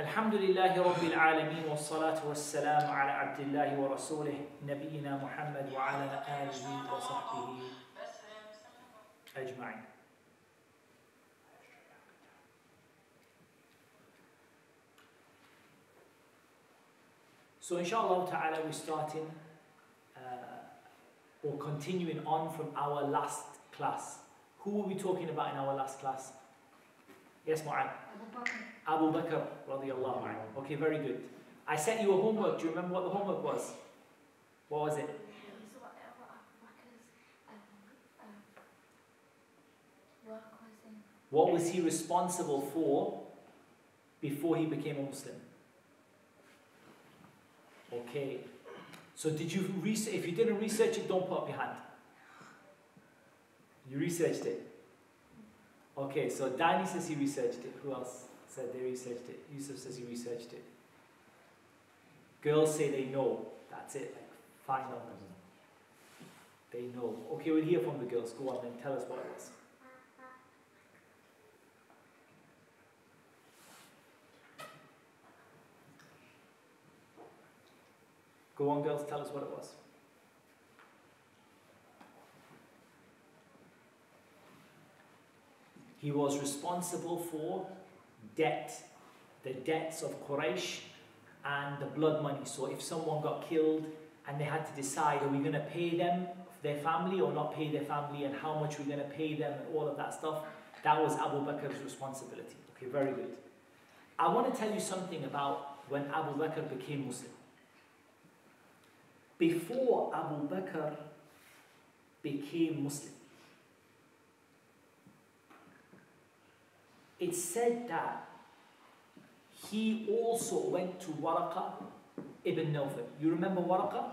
الحمد لله رب العالمين والصلاة والسلام على عبد الله ورسوله نبينا محمد وعلى آله وصحبه أجمعين So inshallah ta'ala we're starting uh, or continuing on from our last class. Who were we talking about in our last class? Yes, Mu'ad. Abu Bakr radiallahu anhu. Okay, very good. I sent you a homework. Do you remember what the homework was? What was it? What was he responsible for before he became a Muslim? Okay. So did you research? If you didn't research it, don't put up your hand. You researched it. Okay, so Danny says he researched it. Who else said they researched it? Yusuf says he researched it. Girls say they know. That's it. Like final. They know. Okay, we'll hear from the girls. Go on and tell us what it was. Go on, girls, tell us what it was. He was responsible for debt, the debts of Quraysh and the blood money. So if someone got killed and they had to decide, are we going to pay them, their family, or not pay their family, and how much we're going to pay them, and all of that stuff, that was Abu Bakr's responsibility. Okay, very good. I want to tell you something about when Abu Bakr became Muslim. Before Abu Bakr became Muslim, it's said that he also went to Waraqa ibn Nawfal. You remember Waraqa?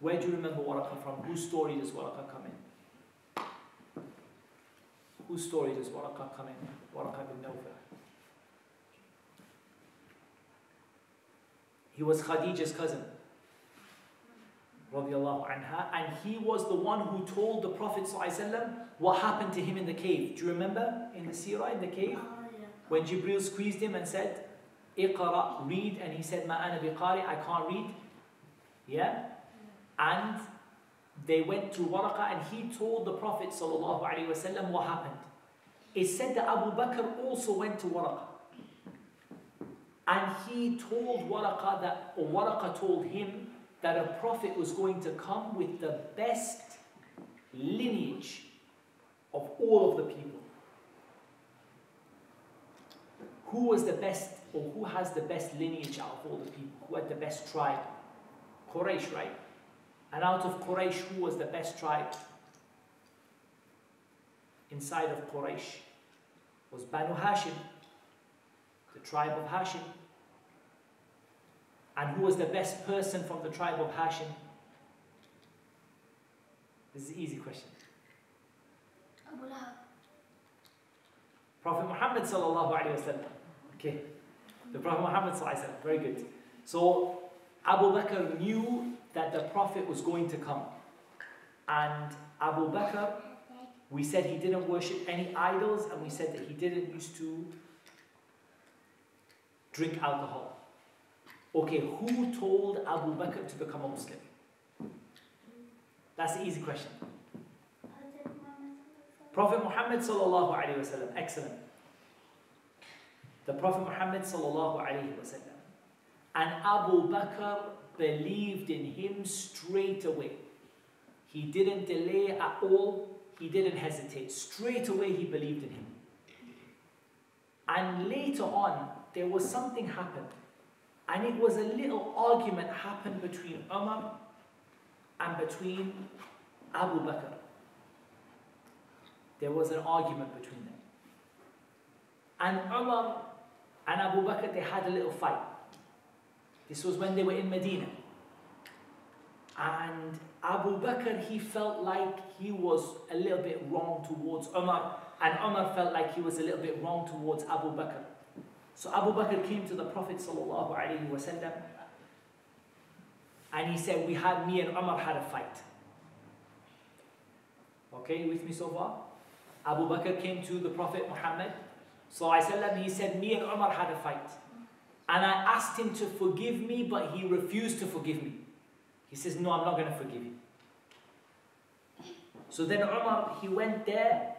Where do you remember Waraqa from? Whose story does Waraqa come in? Whose story does Waraqa come in? Waraqa ibn Nawfal. He was Khadija's cousin. Anha, and he was the one who told the Prophet ﷺ what happened to him in the cave. Do you remember in the seerah, in the cave? Oh, when Jibril squeezed him and said, Iqra, read, and he said, Ma'ana biqari, I can't read. Yeah? And they went to Waraqa and he told the Prophet ﷺ what happened. It said that Abu Bakr also went to Waraqa. And he told Waraqa that, or Waraqa told him that a prophet was going to come with the best lineage of all of the people. Who was the best, or who has the best lineage out of all the people? Who had the best tribe? Quraysh, right? And out of Quraysh, who was the best tribe? Inside of Quraysh was Banu Hashim, the tribe of Hashim. And who was the best person from the tribe of Hashim? This is an easy question. Abu Lahab. Prophet Muhammad sallallahu alaihi wasallam. Okay, the Prophet Muhammad sallallahu alaihi wasallam. Very good. So Abu Bakr knew that the Prophet was going to come, and Abu Bakr, we said he didn't worship any idols, and we said that he didn't used to drink alcohol. Okay, who told Abu Bakr to become a Muslim? That's the easy question. Prophet Muhammad sallallahu alaihi wasallam. Excellent. The Prophet Muhammad sallallahu alaihi wasallam. And Abu Bakr believed in him straight away. He didn't delay at all. He didn't hesitate. Straight away he believed in him. And later on, there was something happened. And it was a little argument happened between Umar and between Abu Bakr. There was an argument between them. And Umar and Abu Bakr, they had a little fight. This was when they were in Medina. And Abu Bakr, he felt like he was a little bit wrong towards Umar, and Umar felt like he was a little bit wrong towards Abu Bakr. So Abu Bakr came to the Prophet wasallam, and he said, "We had me and Umar had a fight." Okay, with me so far? Abu Bakr came to the Prophet Muhammad wasallam. He said, "Me and Umar had a fight." And I asked him to forgive me, but he refused to forgive me. He says, No, I'm not going to forgive you. So then Umar, he went there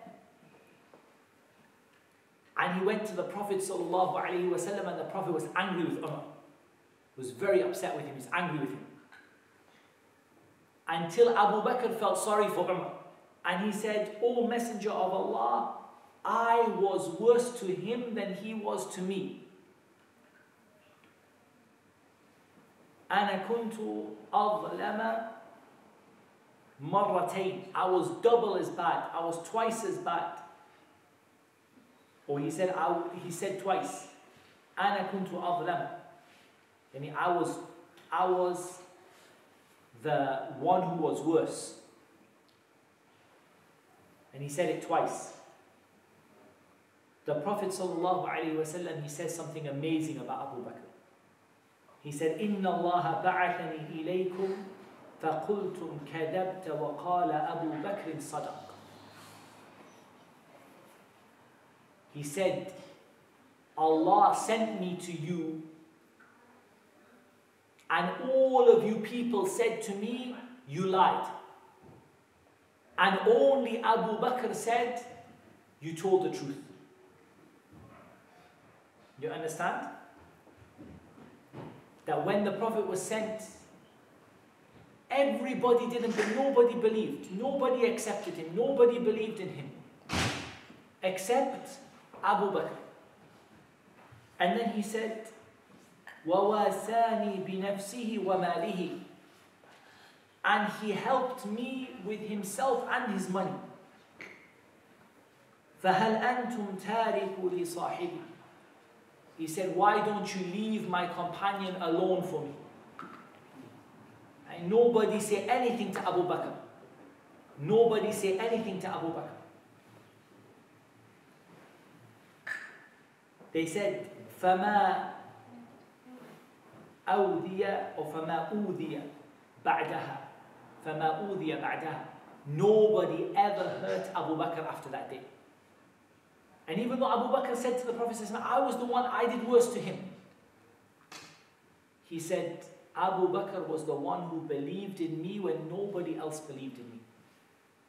and he went to the Prophet wasallam, and the Prophet was angry with Umar. Was very upset with him, he's angry with him. Until Abu Bakr felt sorry for Umar. And he said, O Messenger of Allah, I was worse to him than he was to me. أنا كنت أظلم مرتين. I was double as bad. I was twice as bad. Or he said, I, he said twice. أنا كنت أظلم. mean, I was, I was the one who was worse. And he said it twice. The Prophet ﷺ, he says something amazing about Abu Bakr. He said, إِنَّ اللَّهَ بَعَثَنِي إِلَيْكُمْ فَقُلْتُمْ كَذَبْتَ وَقَالَ أَبُو بَكْرٍ صَدَقٍ He said, Allah sent me to you and all of you people said to me, you lied. And only Abu Bakr said, you told the truth. You understand? That when the Prophet was sent, everybody didn't, nobody believed, nobody accepted him, nobody believed in him, except Abu Bakr. And then he said, وَوَاسَانِي بِنَفْسِهِ وَمَالِهِ And he helped me with himself and his money. فَهَلْ أَنْتُمْ تَارِكُ لِصَاحِبِي He said, why don't you leave my companion alone for me? And nobody say anything to Abu Bakr. Nobody say anything to Abu Bakr. They said, فَمَا أوذي أو فما أوذي بعدها فما أوذي بعدها Nobody ever hurt Abu Bakr after that day. And even though Abu Bakr said to the Prophet, I was the one, I did worse to him. He said, Abu Bakr was the one who believed in me when nobody else believed in me.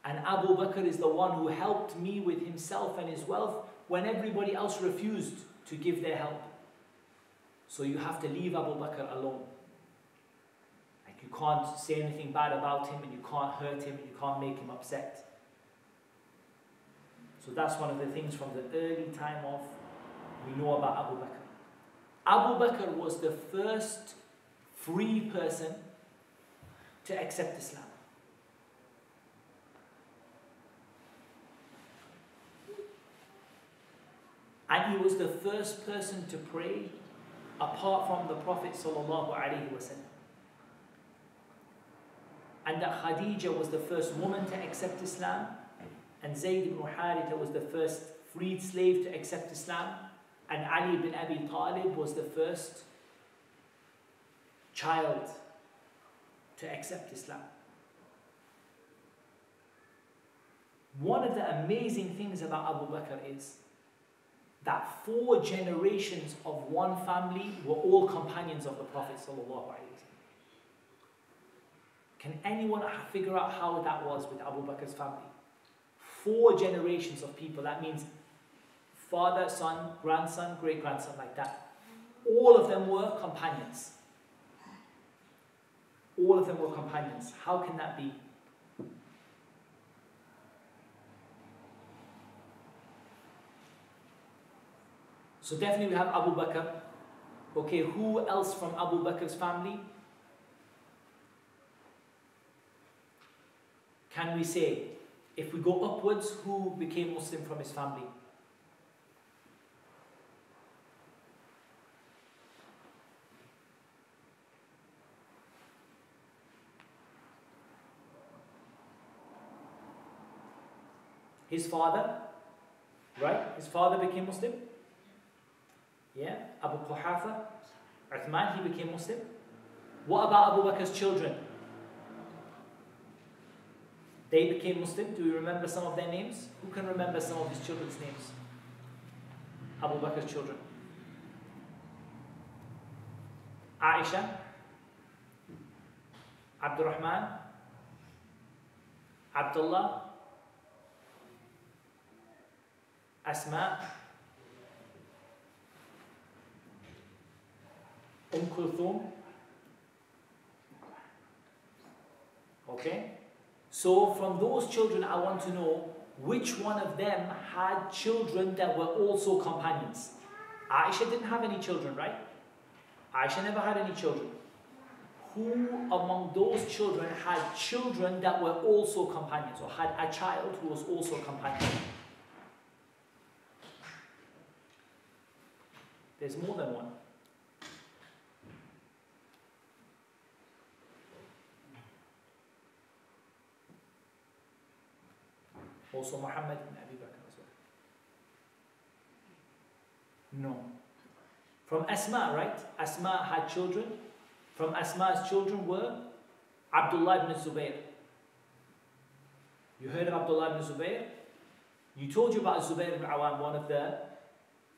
And Abu Bakr is the one who helped me with himself and his wealth when everybody else refused to give their help. So you have to leave Abu Bakr alone. Like you can't say anything bad about him and you can't hurt him and you can't make him upset. So that's one of the things from the early time of we know about Abu Bakr. Abu Bakr was the first free person to accept Islam. And he was the first person to pray apart from the Prophet. And that Khadija was the first woman to accept Islam, and Zayd ibn Haritha was the first freed slave to accept Islam, and Ali ibn Abi Talib was the first child to accept Islam. One of the amazing things about Abu Bakr is that four generations of one family were all companions of the Prophet Can anyone figure out how that was with Abu Bakr's family? Four generations of people, that means father, son, grandson, great grandson, like that. All of them were companions. All of them were companions. How can that be? So definitely we have Abu Bakr. Okay, who else from Abu Bakr's family? Can we say, if we go upwards, who became Muslim from his family? His father, right? His father became Muslim. Yeah, Abu Quhafa, Uthman, he became Muslim. What about Abu Bakr's children? They became Muslim. Do you remember some of their names? Who can remember some of his children's names? Abu Bakr's children. Aisha, Abdurrahman, Abdullah, Asma, Okay? So from those children, I want to know which one of them had children that were also companions. Aisha didn't have any children, right? Aisha never had any children. Who among those children had children that were also companions or had a child who was also a companion? There's more than one. Also Muhammad ibn Abi Bakr as well. No. From Asma, right? Asma had children. From Asma's children were Abdullah ibn Zubayr. You heard of Abdullah ibn Zubayr? You told you about Zubayr ibn Awam, one of the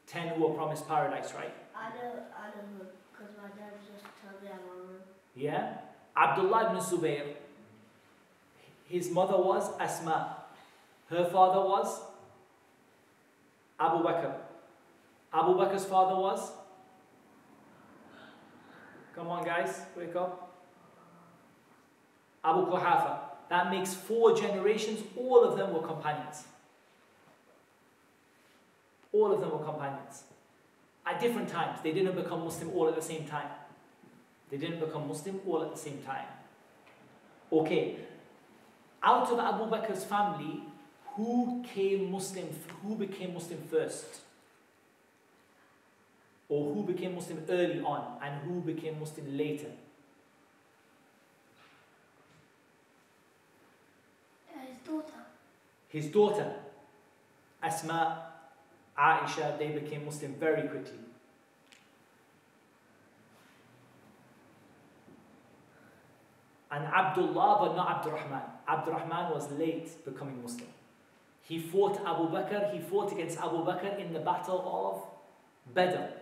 ten who were promised paradise, right? I don't, I don't know, because my dad just told me I'm on Yeah? Abdullah ibn Zubayr, his mother was Asma. Her father was Abu Bakr. Abu Bakr's father was? Come on, guys, wake up. Abu Quhafa. That makes four generations, all of them were companions. All of them were companions. At different times, they didn't become Muslim all at the same time. They didn't become Muslim all at the same time. Okay, out of Abu Bakr's family, who came Muslim, who became Muslim first? Or who became Muslim early on and who became Muslim later? Uh, his daughter. His daughter, Asma, Aisha, they became Muslim very quickly. And Abdullah, but not Abdurrahman. Abdurrahman was late becoming Muslim. He fought Abu Bakr, he fought against Abu Bakr in the battle of Badr.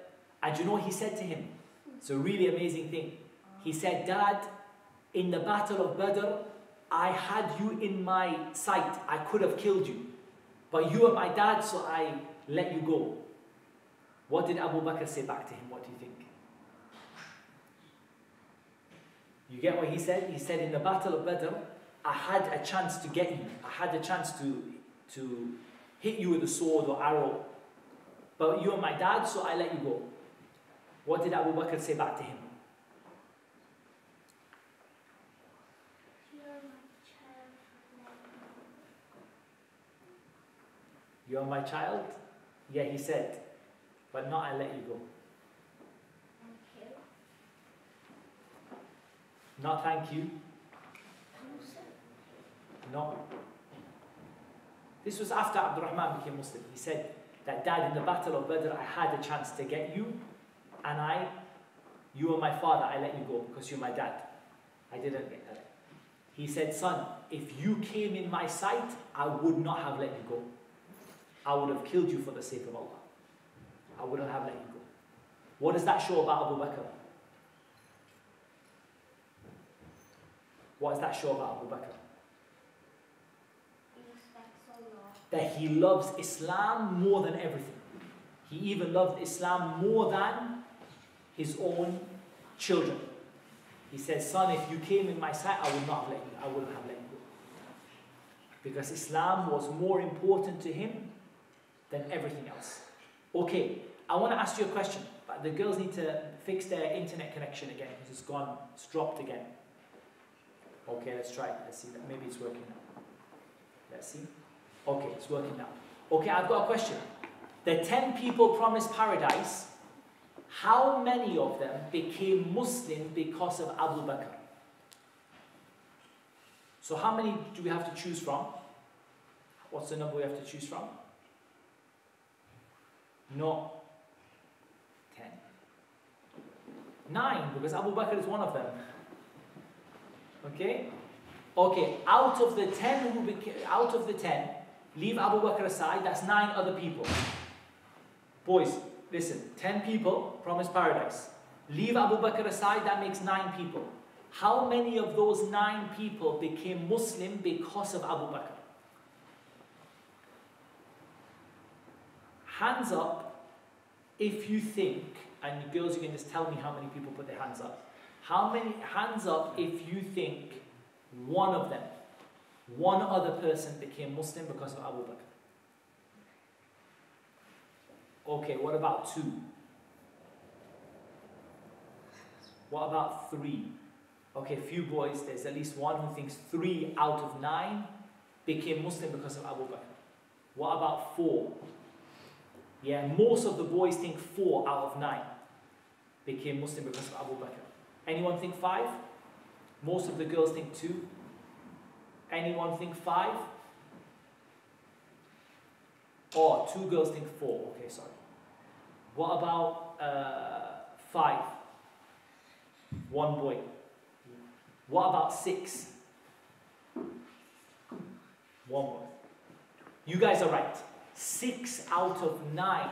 And you know what he said to him? It's a really amazing thing. He said, Dad, in the battle of Badr, I had you in my sight. I could have killed you. But you are my dad, so I let you go. What did Abu Bakr say back to him? What do you think? You get what he said? He said, In the battle of Badr, I had a chance to get you. I had a chance to, to hit you with a sword or arrow. But you are my dad, so I let you go. What did Abu Bakr say back to him? You're my child. You are my child? Yeah, he said, but not I let you go. Thank you. Not thank you. No. This was after Abdurrahman became Muslim. He said that dad in the battle of Badr I had a chance to get you and I you are my father, I let you go because you're my dad. I didn't get that. He said, son, if you came in my sight, I would not have let you go. I would have killed you for the sake of Allah. I wouldn't have let you go. What does that show about Abu Bakr? What does that show about Abu Bakr? He respects Allah. That he loves Islam more than everything. He even loved Islam more than his own children. He said, Son, if you came in my sight, I would not have let you, I wouldn't have let you. Because Islam was more important to him than everything else. Okay, I want to ask you a question, but the girls need to fix their internet connection again because it's gone, it's dropped again. Okay, let's try. Let's see that. Maybe it's working now. Let's see. Okay, it's working now. Okay, I've got a question. The 10 people promised paradise, how many of them became Muslim because of Abu Bakr? So, how many do we have to choose from? What's the number we have to choose from? No. 10. 9, because Abu Bakr is one of them. Okay? Okay, out of the 10 who became, out of the 10, leave Abu Bakr aside, that's 9 other people. Boys, listen, 10 people promised paradise. Leave Abu Bakr aside, that makes nine people. How many of those nine people became Muslim because of Abu Bakr? Hands up if you think, and girls, you can just tell me how many people put their hands up. How many hands up if you think one of them, one other person became Muslim because of Abu Bakr? Okay, what about two? What about three? Okay, few boys, there's at least one who thinks three out of nine became Muslim because of Abu Bakr. What about four? Yeah, most of the boys think four out of nine became Muslim because of Abu Bakr. Anyone think five? Most of the girls think two. Anyone think five? Or oh, two girls think four. Okay, sorry. What about uh, five? One boy. What about six? One boy. You guys are right. Six out of nine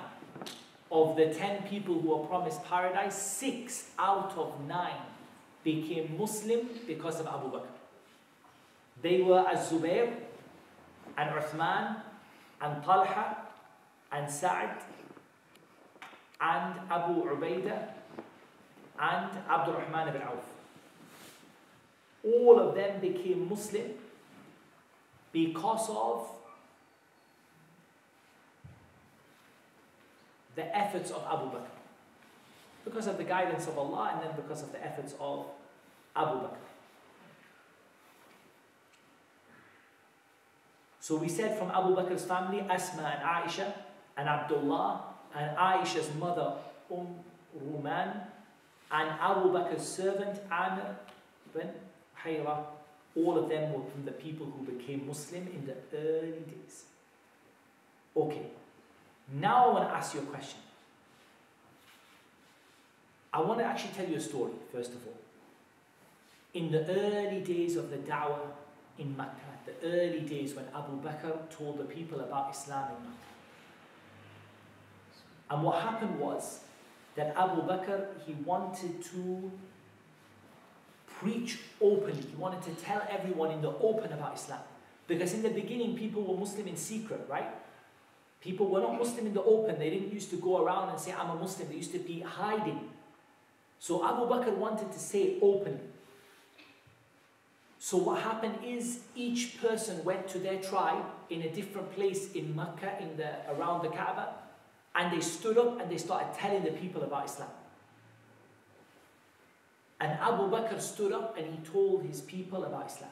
of the ten people who were promised paradise, six out of nine became Muslim because of Abu Bakr. They were as Zubair and Uthman and Talha and Sa'd and Abu Ubaidah and Abdul Rahman ibn Auf. All of them became Muslim because of the efforts of Abu Bakr. Because of the guidance of Allah and then because of the efforts of Abu Bakr. So we said from Abu Bakr's family, Asma and Aisha and Abdullah and Aisha's mother, Umm Ruman, and Abu Bakr's servant, Amir bin Hayra, all of them were from the people who became Muslim in the early days. Okay, now I want to ask you a question. I want to actually tell you a story, first of all. In the early days of the da'wah in Makkah, the early days when Abu Bakr told the people about Islam in Makkah. And what happened was that Abu Bakr, he wanted to preach openly. He wanted to tell everyone in the open about Islam. Because in the beginning, people were Muslim in secret, right? People were not Muslim in the open. They didn't used to go around and say, I'm a Muslim. They used to be hiding. So Abu Bakr wanted to say openly. So what happened is each person went to their tribe in a different place in Mecca, in the, around the Kaaba, and they stood up and they started telling the people about Islam. And Abu Bakr stood up and he told his people about Islam.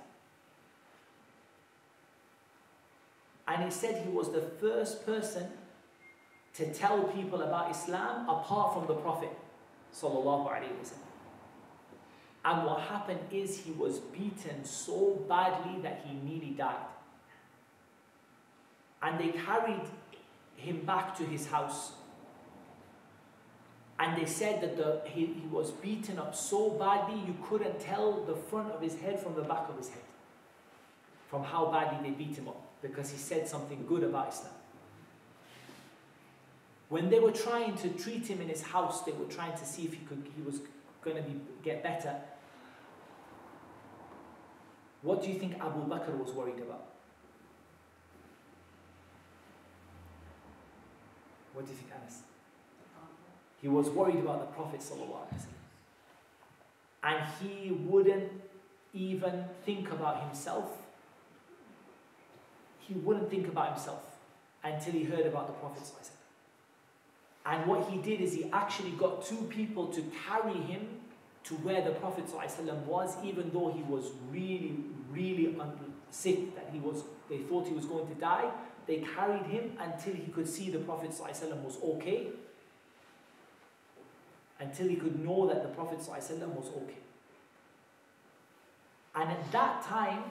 And he said he was the first person to tell people about Islam apart from the Prophet. And what happened is he was beaten so badly that he nearly died. And they carried him back to his house. And they said that the, he, he was beaten up so badly you couldn't tell the front of his head from the back of his head. From how badly they beat him up. Because he said something good about Islam. When they were trying to treat him in his house, they were trying to see if he, could, he was going to be, get better. What do you think Abu Bakr was worried about? What do you think, Anas? He was worried about the Prophet and he wouldn't even think about himself. He wouldn't think about himself until he heard about the Prophet. And what he did is he actually got two people to carry him to where the Prophet was, even though he was really, really sick, that he was, they thought he was going to die. They carried him until he could see the Prophet was okay, until he could know that the Prophet was okay. And at that time,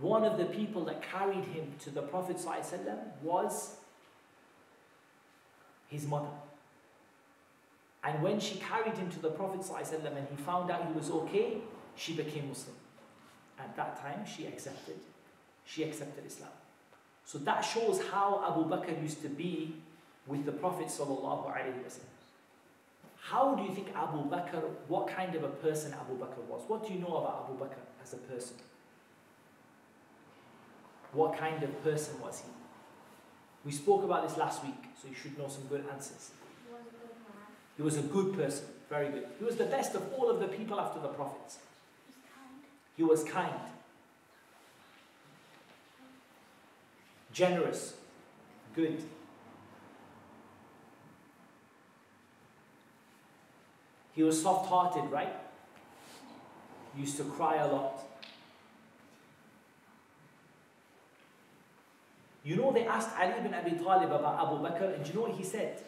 one of the people that carried him to the Prophet was his mother. And when she carried him to the Prophet ﷺ and he found out he was okay, she became Muslim. At that time, she accepted. She accepted Islam. So that shows how Abu Bakr used to be with the Prophet ﷺ. How do you think Abu Bakr, what kind of a person Abu Bakr was? What do you know about Abu Bakr as a person? What kind of person was he? We spoke about this last week, so you should know some good answers. Was a good man. He was a good person, very good. He was the best of all of the people after the prophets. He was kind, generous, good. He was soft hearted, right? Used to cry a lot. You know, they asked Ali ibn Abi Talib about Abu Bakr, and you know what he said?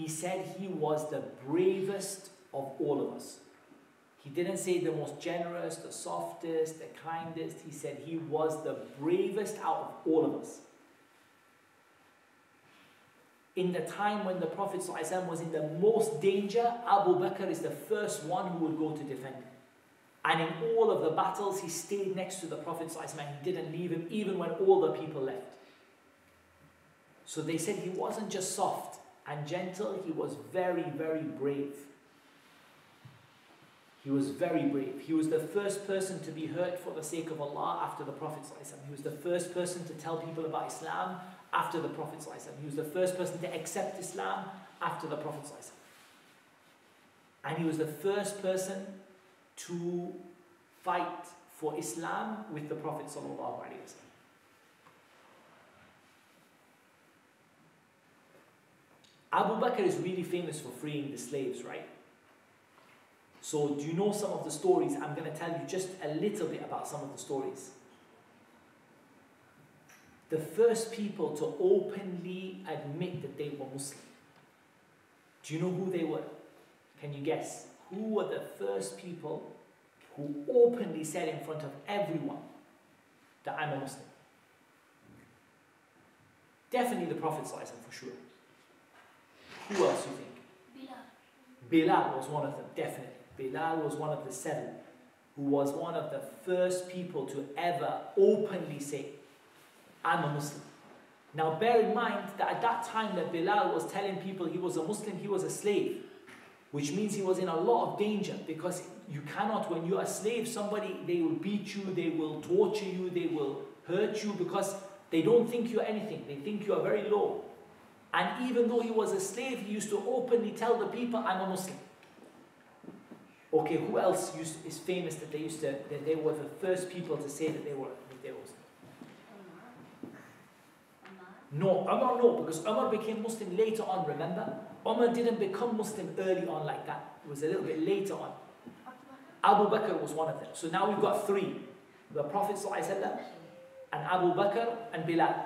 He said he was the bravest of all of us. He didn't say the most generous, the softest, the kindest. He said he was the bravest out of all of us. In the time when the Prophet ﷺ was in the most danger, Abu Bakr is the first one who would go to defend him. And in all of the battles, he stayed next to the Prophet ﷺ. He didn't leave him even when all the people left. So they said he wasn't just soft and gentle. He was very, very brave. He was very brave. He was the first person to be hurt for the sake of Allah after the Prophet. He was the first person to tell people about Islam after the Prophet. He was the first person to accept Islam after the Prophet. And he was the first person to fight for Islam with the Prophet. Abu Bakr is really famous for freeing the slaves, right? So, do you know some of the stories? I'm going to tell you just a little bit about some of the stories. The first people to openly admit that they were Muslim. Do you know who they were? Can you guess? Who were the first people who openly said in front of everyone that I'm a Muslim? Definitely the Prophet for sure. Who else do you think? Bilal. Bilal was one of them, definitely. Bilal was one of the seven who was one of the first people to ever openly say, I'm a Muslim. Now, bear in mind that at that time that Bilal was telling people he was a Muslim, he was a slave, which means he was in a lot of danger because you cannot, when you're a slave, somebody, they will beat you, they will torture you, they will hurt you because they don't think you're anything. They think you are very low. And even though he was a slave, he used to openly tell the people, I'm a Muslim. Okay, who else used, is famous that they used to, that they were the first people to say that they were, that they were Muslim? No, Umar no, because Umar became Muslim later on, remember? Umar didn't become Muslim early on like that. It was a little bit later on. Abu Bakr was one of them. So now we've got three. The Prophet ﷺ and Abu Bakr and Bilal.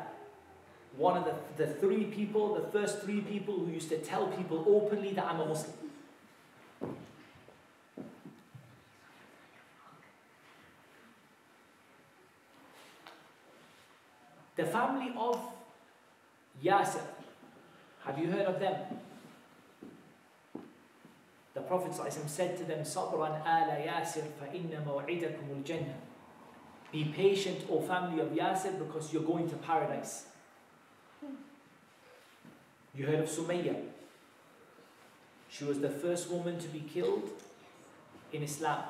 One of the, the three people, the first three people who used to tell people openly that I'm a Muslim. The family of Yasir. Have you heard of them? The Prophet said to them, Sabran ala Yasir fa inna al-jannah. Be patient, O family of Yasir, because you're going to paradise. You heard of Sumayya. She was the first woman to be killed in Islam.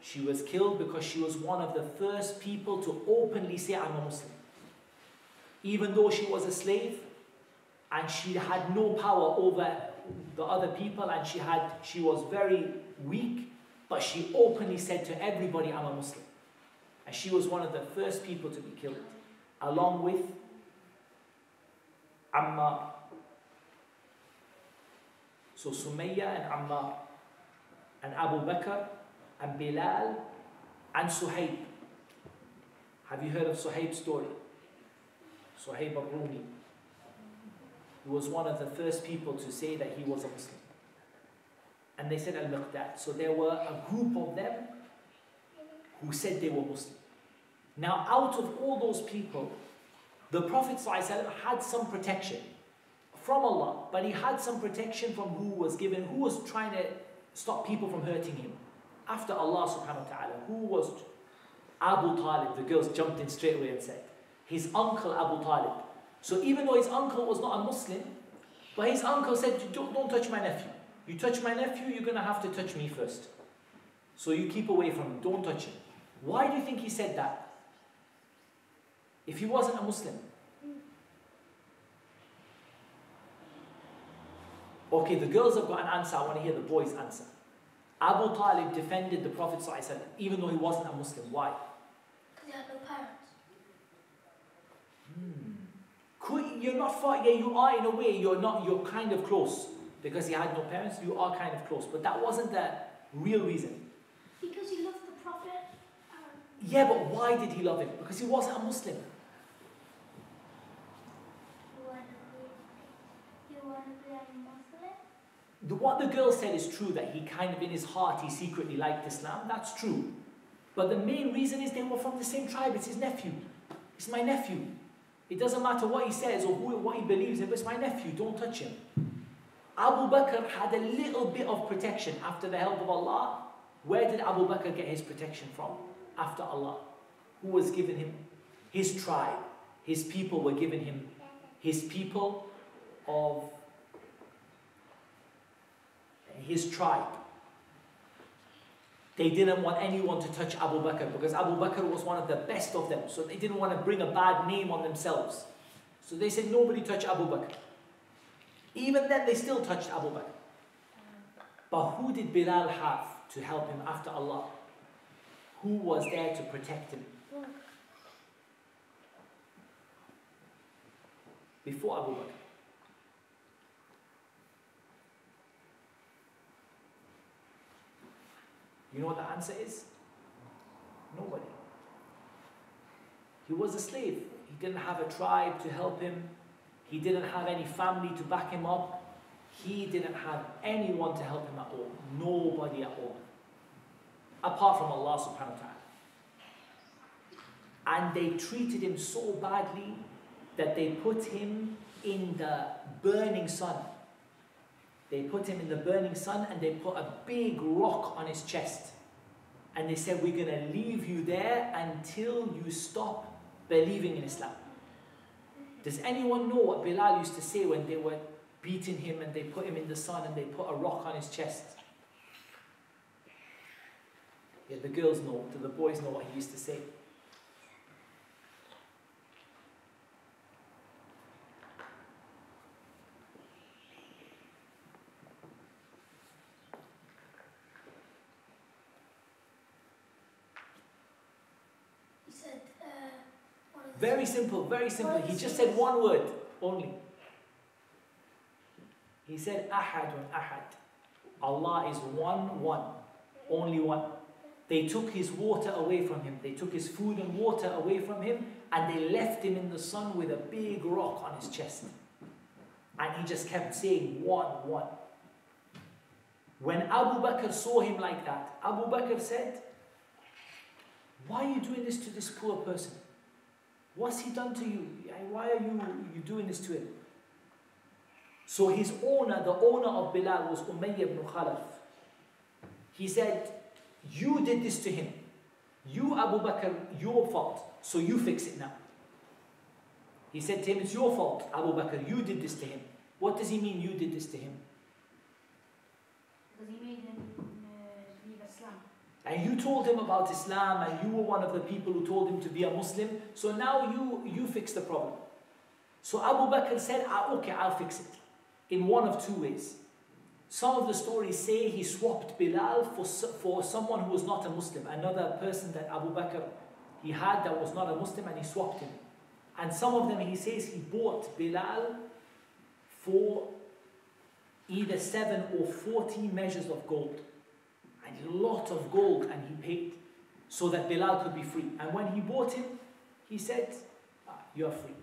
She was killed because she was one of the first people to openly say, I'm a Muslim. Even though she was a slave and she had no power over the other people and she, had, she was very weak, but she openly said to everybody, I'm a Muslim. And she was one of the first people to be killed, along with Ammar. So Sumayya and Ammar, and Abu Bakr, and Bilal, and Suhaib. Have you heard of Suhaib's story? Suhaib al-Rumi. He was one of the first people to say that he was a Muslim. And they said al-Miqdad. So there were a group of them who said they were Muslim. Now out of all those people, the Prophet ﷺ had some protection from Allah, but he had some protection from who was given, who was trying to stop people from hurting him. After Allah subhanahu wa ta'ala, who was Abu Talib? The girls jumped in straight away and said, his uncle Abu Talib. So even though his uncle was not a Muslim, But his uncle said, don't, don't touch my nephew. You touch my nephew, you're going to have to touch me first. So you keep away from him, don't touch him. Why do you think he said that? If he wasn't a Muslim. Okay, the girls have got an answer. I want to hear the boys' answer. Abu Talib defended the Prophet ﷺ, even though he wasn't a Muslim. Why? Because he had no parents. Hmm. Could, you're not far, yeah, you are in a way, you're not, you're kind of close. Because he had no parents, you are kind of close. But that wasn't the real reason. Because he loved the Prophet. Um, Yeah, but why did he love him? Because he wasn't a Muslim. you want to be, you want to be a Muslim? The, what the girl said is true that he kind of in his heart he secretly liked Islam. That's true. But the main reason is they were from the same tribe. It's his nephew. It's my nephew. It doesn't matter what he says or who, what he believes but it's my nephew. Don't touch him. Abu Bakr had a little bit of protection after the help of Allah. Where did Abu Bakr get his protection from? After Allah. Who was given him? His tribe. His people were given him. His people of his tribe. They didn't want anyone to touch Abu Bakr because Abu Bakr was one of the best of them. So they didn't want to bring a bad name on themselves. So they said, nobody touch Abu Bakr. Even then, they still touched Abu Bakr. But who did Bilal have to help him after Allah? Who was there to protect him? Before Abu Bakr. You know what the answer is? Nobody. He was a slave. He didn't have a tribe to help him. He didn't have any family to back him up. He didn't have anyone to help him at all. Nobody at all. Apart from Allah subhanahu wa ta'ala. And they treated him so badly that they put him in the burning sun. They put him in the burning sun and they put a big rock on his chest. And they said, We're going to leave you there until you stop believing in Islam. Does anyone know what Bilal used to say when they were beating him and they put him in the sun and they put a rock on his chest? Yeah, the girls know. Do the boys know what he used to say? He said, uh, what is Very simple, very simple. He just said one word only. He said, Ahadun Ahad. Allah is one, one, only one. They took his water away from him, they took his food and water away from him, and they left him in the sun with a big rock on his chest. And he just kept saying, one, one. When Abu Bakr saw him like that, Abu Bakr said, Why are you doing this to this poor person? What's he done to you? Why are you, you doing this to him? So his owner, the owner of Bilal was Umayyah ibn Khalaf. He said, You did this to him. You, Abu Bakr, your fault. So you fix it now. He said to him, It's your fault, Abu Bakr. You did this to him. What does he mean you did this to him? Because he made him. And you told him about Islam and you were one of the people who told him to be a Muslim. So now you, you fix the problem. So Abu Bakr said, ah, okay, I'll fix it. In one of two ways. Some of the stories say he swapped Bilal for, for someone who was not a Muslim, another person that Abu Bakr he had that was not a Muslim and he swapped him. And some of them he says he bought Bilal for either seven or forty measures of gold. And a lot of gold and he paid so that Bilal could be free. And when he bought him, he said, ah, You are free.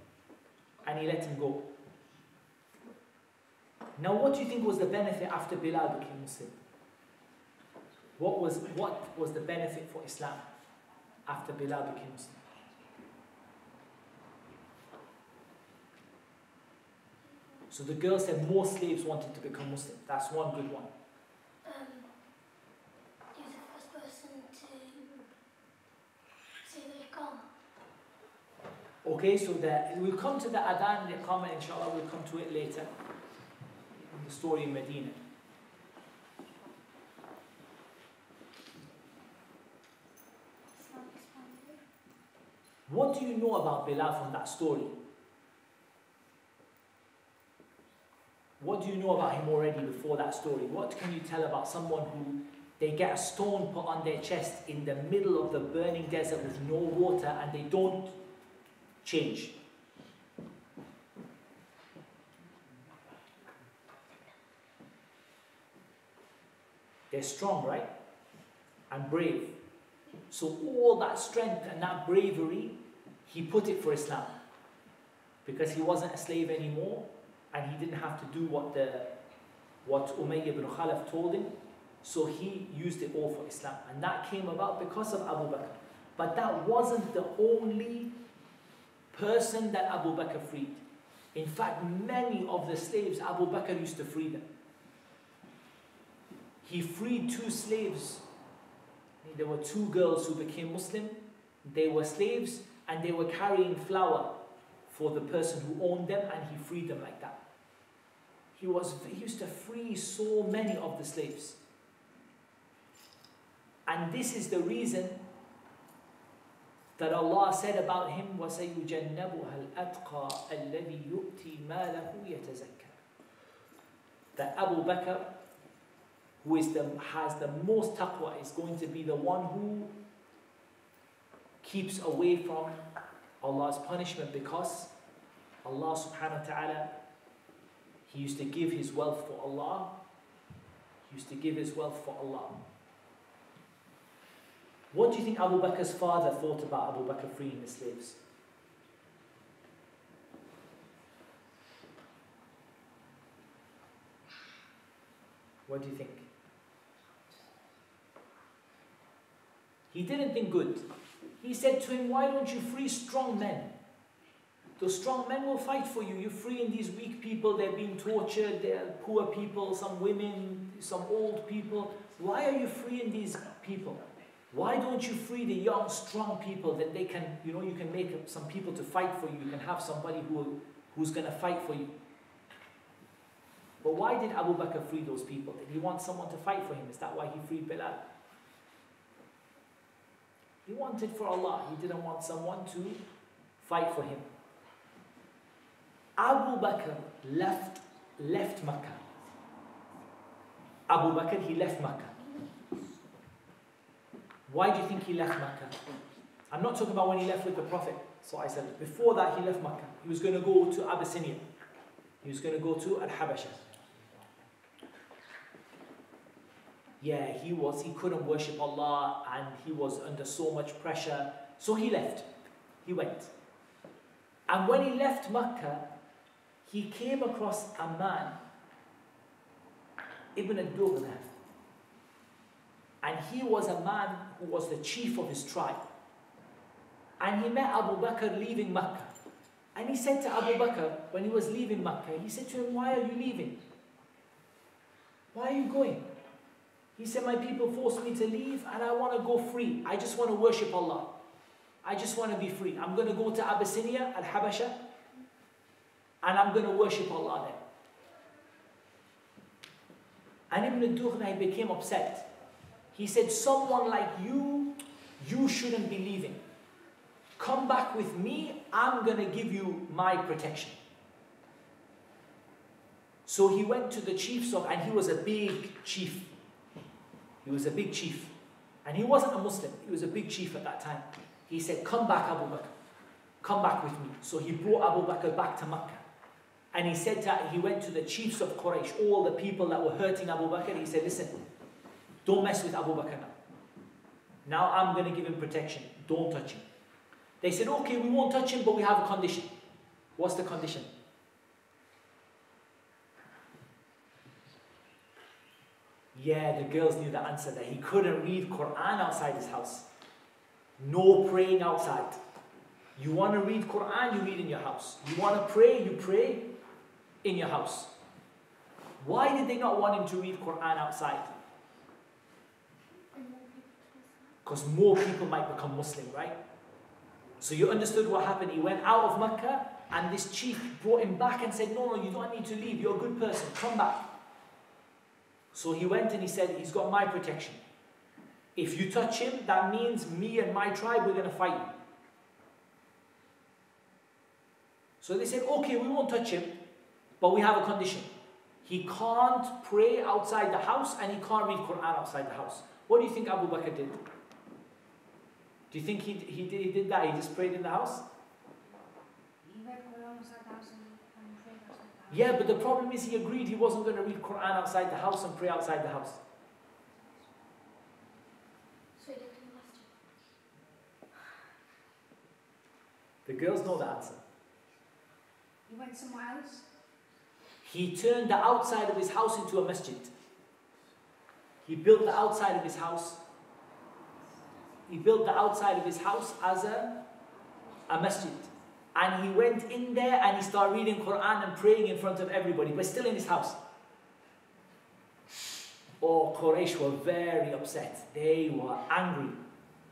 And he let him go. Now, what do you think was the benefit after Bilal became Muslim? What was, what was the benefit for Islam after Bilal became Muslim? So the girl said more slaves wanted to become Muslim. That's one good one. Um, he was the first person to Okay, so the, we'll come to the adhan and inshallah, we'll come to it later. In the story in Medina. What do you know about Bilal from that story? What do you know about him already before that story? What can you tell about someone who they get a stone put on their chest in the middle of the burning desert with no water and they don't change? They're strong, right? And brave. So all that strength and that bravery, he put it for Islam. Because he wasn't a slave anymore and he didn't have to do what the what Umayyah ibn Khalaf told him. So he used it all for Islam. And that came about because of Abu Bakr. But that wasn't the only person that Abu Bakr freed. In fact, many of the slaves, Abu Bakr used to free them. He freed two slaves. There were two girls who became Muslim. They were slaves and they were carrying flour for the person who owned them and he freed them like that. He, was, he used to free so many of the slaves. And this is the reason that Allah said about him, وَسَيُجَنَّبُهَا الْأَتْقَى الَّذِي يُؤْتِي مَالَهُ يَتَزَكَّى That Abu Bakr, who is the, has the most taqwa, is going to be the one who keeps away from Allah's punishment because Allah subhanahu wa ta'ala, He used to give His wealth for Allah. He used to give His wealth for Allah. What do you think Abu Bakr's father thought about Abu Bakr freeing the slaves? What do you think? He didn't think good. He said to him, Why don't you free strong men? Those strong men will fight for you. You're freeing these weak people, they're being tortured, they're poor people, some women, some old people. Why are you freeing these people? Why don't you free the young, strong people that they can, you know, you can make some people to fight for you. You can have somebody who, who's going to fight for you. But why did Abu Bakr free those people? Did he want someone to fight for him? Is that why he freed Bilal? He wanted for Allah. He didn't want someone to fight for him. Abu Bakr left, left Makkah. Abu Bakr, he left Makkah. Why do you think he left Makkah? I'm not talking about when he left with the Prophet. So I said, before that he left Makkah. He was going to go to Abyssinia. He was going to go to Al-Habasha. Yeah, he was, he couldn't worship Allah and he was under so much pressure. So he left. He went. And when he left Makkah, he came across a man, Ibn al-Dughna, and he was a man who was the chief of his tribe. And he met Abu Bakr leaving Mecca. And he said to Abu Bakr, when he was leaving Mecca, he said to him, Why are you leaving? Why are you going? He said, My people forced me to leave and I want to go free. I just want to worship Allah. I just want to be free. I'm going to go to Abyssinia, Al Habasha, and I'm going to worship Allah there. And Ibn Dughna became upset. He said, Someone like you, you shouldn't be leaving. Come back with me, I'm going to give you my protection. So he went to the chiefs of, and he was a big chief. He was a big chief. And he wasn't a Muslim, he was a big chief at that time. He said, Come back, Abu Bakr. Come back with me. So he brought Abu Bakr back to Makkah. And he said that he went to the chiefs of Quraysh, all the people that were hurting Abu Bakr. He said, Listen, don't mess with Abu Bakr now. Now I'm going to give him protection. Don't touch him. They said, Okay, we won't touch him, but we have a condition. What's the condition? Yeah, the girls knew the answer that he couldn't read Quran outside his house. No praying outside. You want to read Quran, you read in your house. You want to pray, you pray in your house. Why did they not want him to read Quran outside? Because more people might become Muslim, right? So you understood what happened. He went out of Mecca and this chief brought him back and said, No, no, you don't need to leave. You're a good person. Come back. So he went and he said, He's got my protection. If you touch him, that means me and my tribe, we're going to fight you. So they said, Okay, we won't touch him, but we have a condition. He can't pray outside the house and he can't read Quran outside the house. What do you think Abu Bakr did? Do you think he, he, did, he did that? He just prayed in the house? He read Quran outside the house and, and prayed outside the house. Yeah, but the problem is he agreed he wasn't going to read Quran outside the house and pray outside the house. So he didn't must The girls know the answer. He went somewhere else. He turned the outside of his house into a masjid. He built the outside of his house. He built the outside of his house as a, a masjid. And he went in there and he started reading Quran and praying in front of everybody, but still in his house. Oh, Quraysh were very upset. They were angry.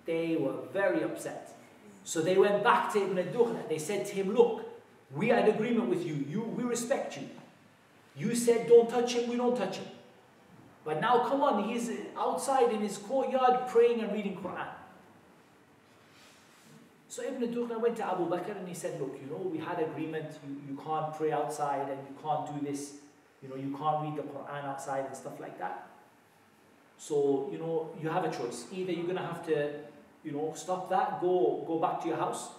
They were very upset. So they went back to Ibn Dukhna. They said to him, Look, we had agreement with you. you. We respect you. You said don't touch him, we don't touch him. But now come on, he's outside in his courtyard praying and reading Quran. So Ibn Dukhna went to Abu Bakr and he said, Look, you know, we had agreement, you, you can't pray outside and you can't do this, you know, you can't read the Quran outside and stuff like that. So, you know, you have a choice. Either you're gonna have to, you know, stop that, go go back to your house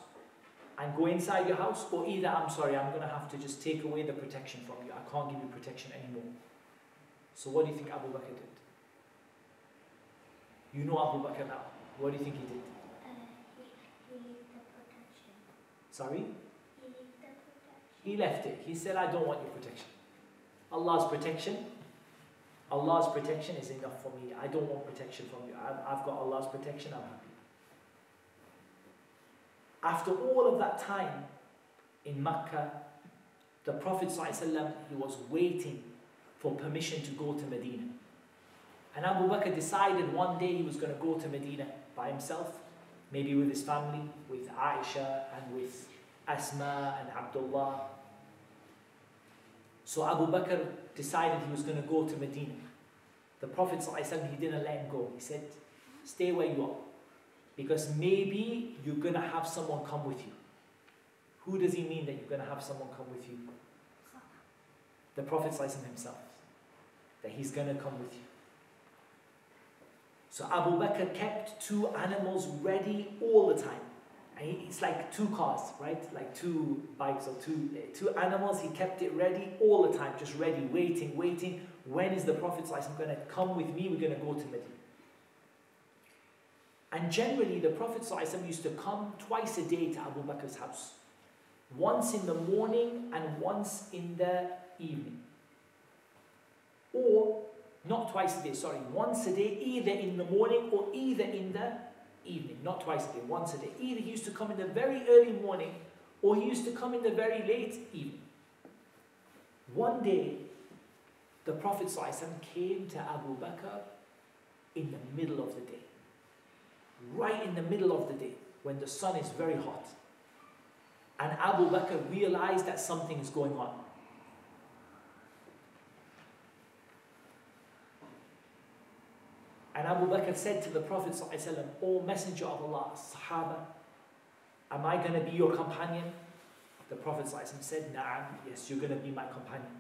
and go inside your house, or either I'm sorry, I'm gonna have to just take away the protection from you. I can't give you protection anymore. So what do you think Abu Bakr did? You know Abu Bakr now. What do you think he did? uh, he, he leave the protection. Sorry? He leave the protection. He left it. He said, I don't want your protection. Allah's protection, Allah's protection is enough for me. I don't want protection from you. I've, I've got Allah's protection, I'm happy. After all of that time in Mecca, the Prophet ﷺ, he was waiting for permission to go to Medina. And Abu Bakr decided one day he was going to go to Medina by himself, maybe with his family, with Aisha and with Asma and Abdullah. So Abu Bakr decided he was going to go to Medina. The Prophet ﷺ, he didn't let him go. He said, stay where you are. Because maybe you're going to have someone come with you. Who does he mean that you're going to have someone come with you? The Prophet ﷺ himself. That he's going to come with you. So Abu Bakr kept two animals ready all the time. And it's like two cars, right? Like two bikes or two, eh, two animals. He kept it ready all the time, just ready, waiting, waiting. When is the Prophet going to come with me? We're going to go to Medina. And generally, the Prophet used to come twice a day to Abu Bakr's house. Once in the morning and once in the evening. Or, not twice a day, sorry, once a day, either in the morning or either in the evening. Not twice a day, once a day. Either he used to come in the very early morning or he used to come in the very late evening. One day, the Prophet came to Abu Bakr in the middle of the day right in the middle of the day when the sun is very hot. And Abu Bakr realized that something is going on. And Abu Bakr said to the Prophet, ﷺ, O Messenger of Allah, Sahaba, am I going to be your companion? The Prophet ﷺ said, Na'am, yes, you're going to be my companion.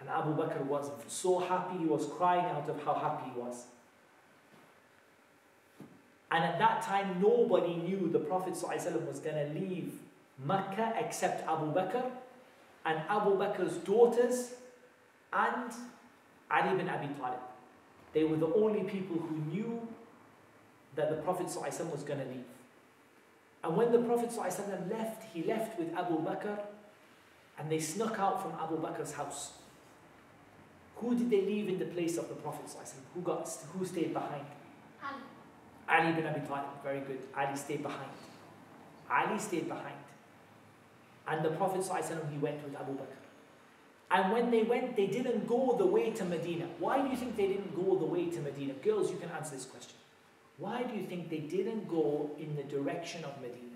And Abu Bakr was so happy, he was crying out of how happy he was. And at that time, nobody knew the Prophet ﷺ was going to leave Mecca except Abu Bakr and Abu Bakr's daughters and Ali bin Abi Talib. They were the only people who knew that the Prophet ﷺ was going to leave. And when the Prophet ﷺ left, he left with Abu Bakr and they snuck out from Abu Bakr's house. Who did they leave in the place of the Prophet ﷺ? Who, got, who stayed behind? Ali. Ali bin Abi Talib, very good. Ali stayed behind. Ali stayed behind. And the Prophet ﷺ, he went with Abu Bakr. And when they went, they didn't go the way to Medina. Why do you think they didn't go the way to Medina? Girls, you can answer this question. Why do you think they didn't go in the direction of Medina?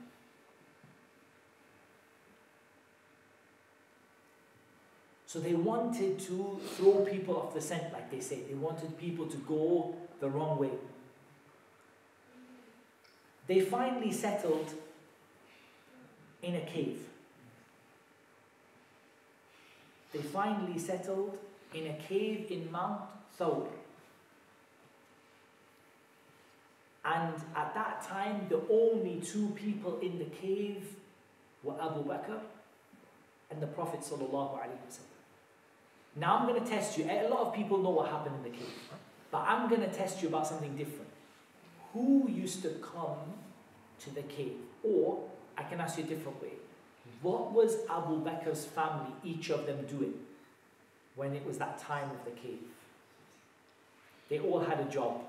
So they wanted to throw people off the scent, like they say. They wanted people to go the wrong way. They finally settled in a cave. They finally settled in a cave in Mount Thawr. And at that time, the only two people in the cave were Abu Bakr and the Prophet. Now I'm going to test you. A lot of people know what happened in the cave, but I'm going to test you about something different. Who used to come to the cave? Or I can ask you a different way. What was Abu Bakr's family, each of them, doing when it was that time of the cave? They all had a job.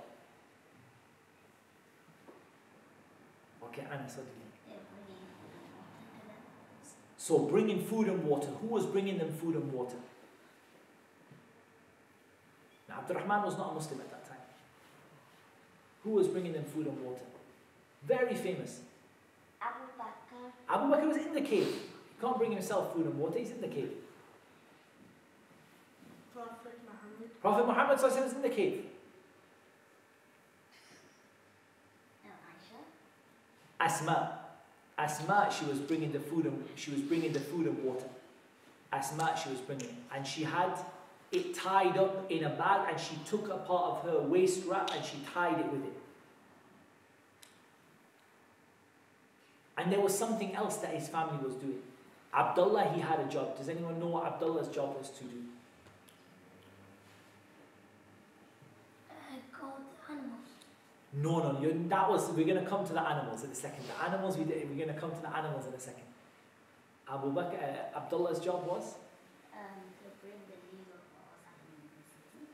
Okay, Anas, what do you think? So bringing food and water. Who was bringing them food and water? Now, Abdurrahman was not a Muslim at that time. Who was bringing them food and water? Very famous. Abu Bakr. Abu Bakr was in the cave. He can't bring himself food and water, he's in the cave. Prophet Muhammad. Prophet Muhammad was in the cave. Asma. Asma, she was bringing the food and she was bringing the food and water. Asma, she was bringing, and she had it tied up in a bag, and she took a part of her waist wrap and she tied it with it. And there was something else that his family was doing. Abdullah, he had a job. Does anyone know what Abdullah's job was to do? Uh, called animals. No, no, you that was. We're going to come to the animals in a second. The animals, we did, we're going to come to the animals in a second. Abu Bakr, uh, Abdullah's job was? Um, to bring the news of what was happening in the city.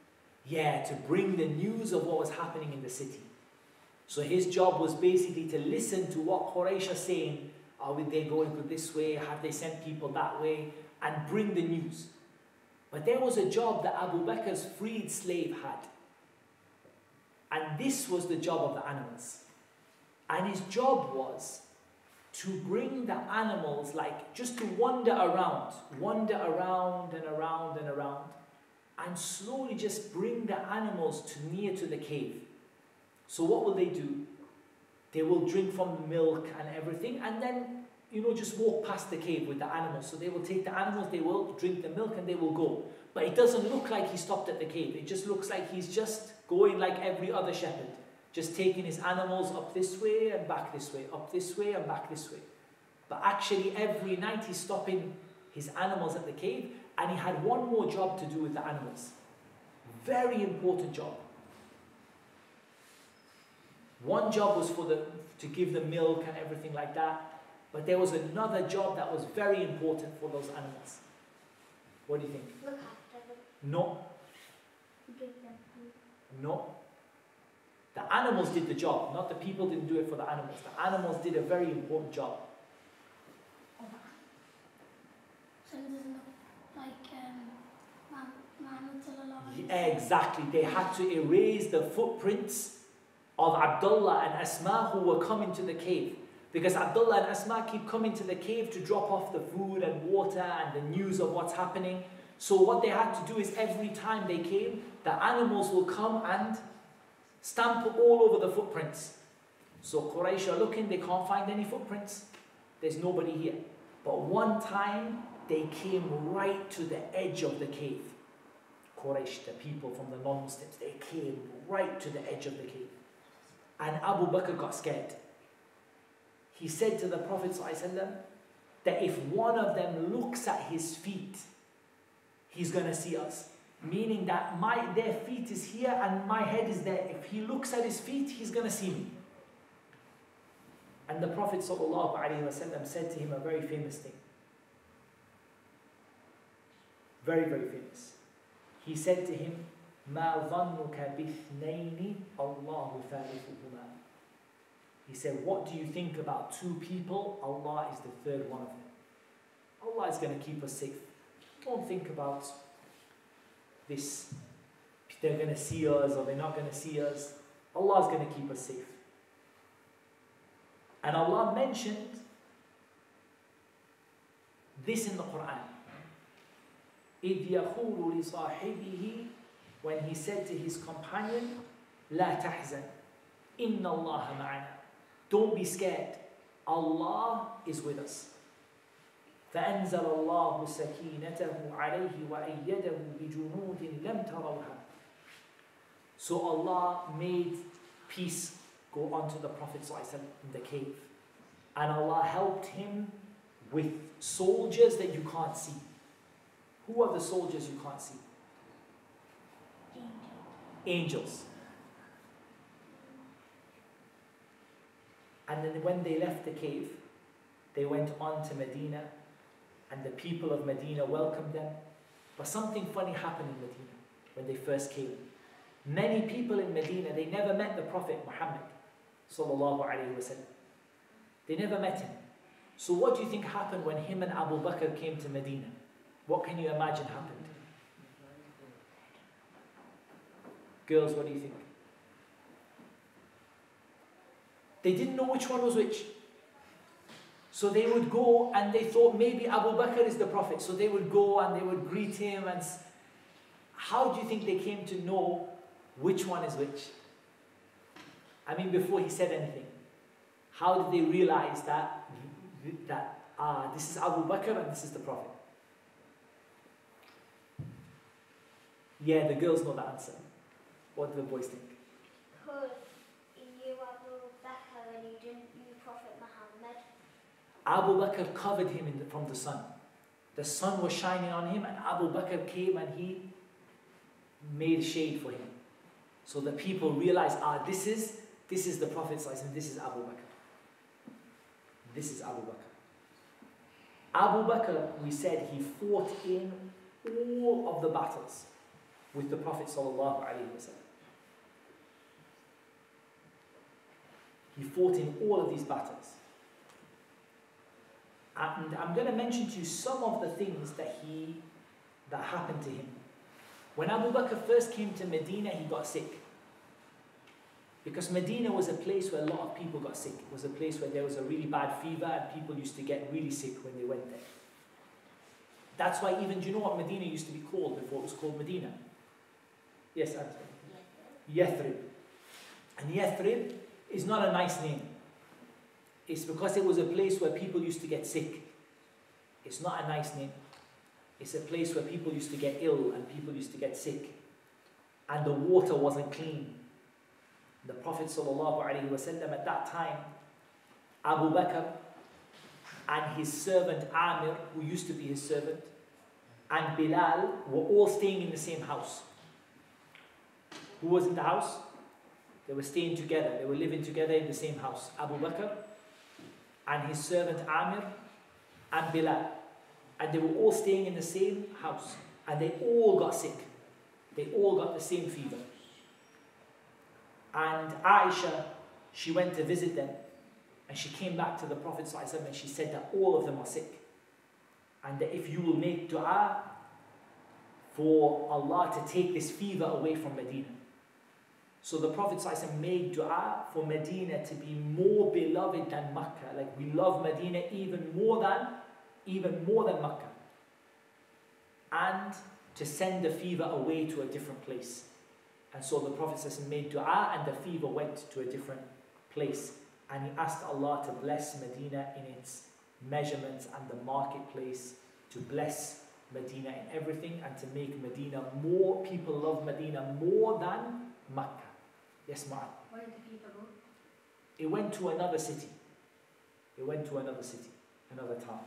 Yeah, to bring the news of what was happening in the city. So his job was basically to listen to what Quraysh are saying. Are they going this way? Have they sent people that way? And bring the news. But there was a job that Abu Bakr's freed slave had. And this was the job of the animals. And his job was to bring the animals, like just to wander around, wander around and around and around, and slowly just bring the animals to near to the cave. So what will they do? They will drink from the milk and everything, and then you know just walk past the cave with the animals. So they will take the animals, they will drink the milk, and they will go. But it doesn't look like he stopped at the cave. It just looks like he's just going like every other shepherd, just taking his animals up this way and back this way, up this way and back this way. But actually, every night he's stopping his animals at the cave, and he had one more job to do with the animals. Very important job. One job was for the to give them milk and everything like that, but there was another job that was very important for those animals. What do you think? Look after them. No, Give them food. no. The animals did the job, not the people didn't do it for the animals. The animals did a very important job. So no, like, um, Muhammad- Muhammad sallallahu alayhi wa Yeah, Exactly. They had to erase the footprints of Abdullah and Asma who were coming to the cave. Because Abdullah and Asma keep coming to the cave to drop off the food and water and the news of what's happening. So what they had to do is every time they came, the animals will come and stamp all over the footprints. So Quraysh are looking, they can't find any footprints. There's nobody here. But one time they came right to the edge of the cave. Quraysh, the people from the non-Muslims, they came right to the edge of the cave. And Abu Bakr got scared. He said to the Prophet ﷺ that if one of them looks at his feet, he's going to see us. Meaning that my their feet is here and my head is there. If he looks at his feet, he's going to see me. And the Prophet ﷺ said to him a very famous thing. Very, very famous. He said to him, ما ظنك باثنين الله ثالثهما He said, what do you think about two people? Allah is the third one of them. Allah is going to keep us safe. Don't think about this. They're going to see us or they're not going to see us. Allah is going to keep us safe. And Allah mentioned this in the Quran. إِذْ يَقُولُ لِصَاحِبِهِ When he said to his companion, لا تحزن إن الله معنا Don't be scared. Allah is with us. فأنزل الله سكينته عليه وأيده بجنود لم تروها So Allah made peace go onto the Prophet ﷺ in the cave. And Allah helped him with soldiers that you can't see. Who are the soldiers you can't see? Angels. And then when they left the cave, they went on to Medina, and the people of Medina welcomed them. But something funny happened in Medina when they first came. Many people in Medina, they never met the Prophet Muhammad. They never met him. So what do you think happened when him and Abu Bakr came to Medina? What can you imagine happened? Girls, what do you think? They didn't know which one was which. So they would go and they thought maybe Abu Bakr is the Prophet. So they would go and they would greet him. And how do you think they came to know which one is which? I mean, before he said anything, how did they realize that, that ah, this is Abu Bakr and this is the Prophet? Yeah, the girls know the answer. What do the boys think? Because knew Abu Bakr and he didn't knew Prophet Muhammad. Abu Bakr covered him the, from the sun. The sun was shining on him, and Abu Bakr came and he made shade for him. So the people realized, ah, this is this is the Prophet and this is Abu Bakr. This is Abu Bakr. Abu Bakr, we said, he fought in all of the battles with the Prophet sallallahu wasallam. He fought in all of these battles. And I'm going to mention to you some of the things that he that happened to him. When Abu Bakr first came to Medina, he got sick. Because Medina was a place where a lot of people got sick. It was a place where there was a really bad fever and people used to get really sick when they went there. That's why even, do you know what Medina used to be called before it was called Medina? Yes, answer. Yathrib. And Yathrib is not a nice name. It's because it was a place where people used to get sick. It's not a nice name. It's a place where people used to get ill and people used to get sick. And the water wasn't clean. The Prophet ﷺ at that time, Abu Bakr and his servant Amir, who used to be his servant, and Bilal were all staying in the same house. Who was in the house? They were staying together. They were living together in the same house. Abu Bakr and his servant Amir and Bilal. And they were all staying in the same house. And they all got sick. They all got the same fever. And Aisha, she went to visit them. And she came back to the Prophet ﷺ and she said that all of them are sick. And that if you will make dua for Allah to take this fever away from Medina. So the Prophet ﷺ made dua for Medina to be more beloved than Makkah. Like we love Medina even more than, even more than Makkah. And to send the fever away to a different place. And so the Prophet ﷺ made dua and the fever went to a different place. And he asked Allah to bless Medina in its measurements and the marketplace, to bless Medina in everything and to make Medina more, people love Medina more than Makkah. Yes, Ma'am. Where did the people go? It went to another city. It went to another city, another town.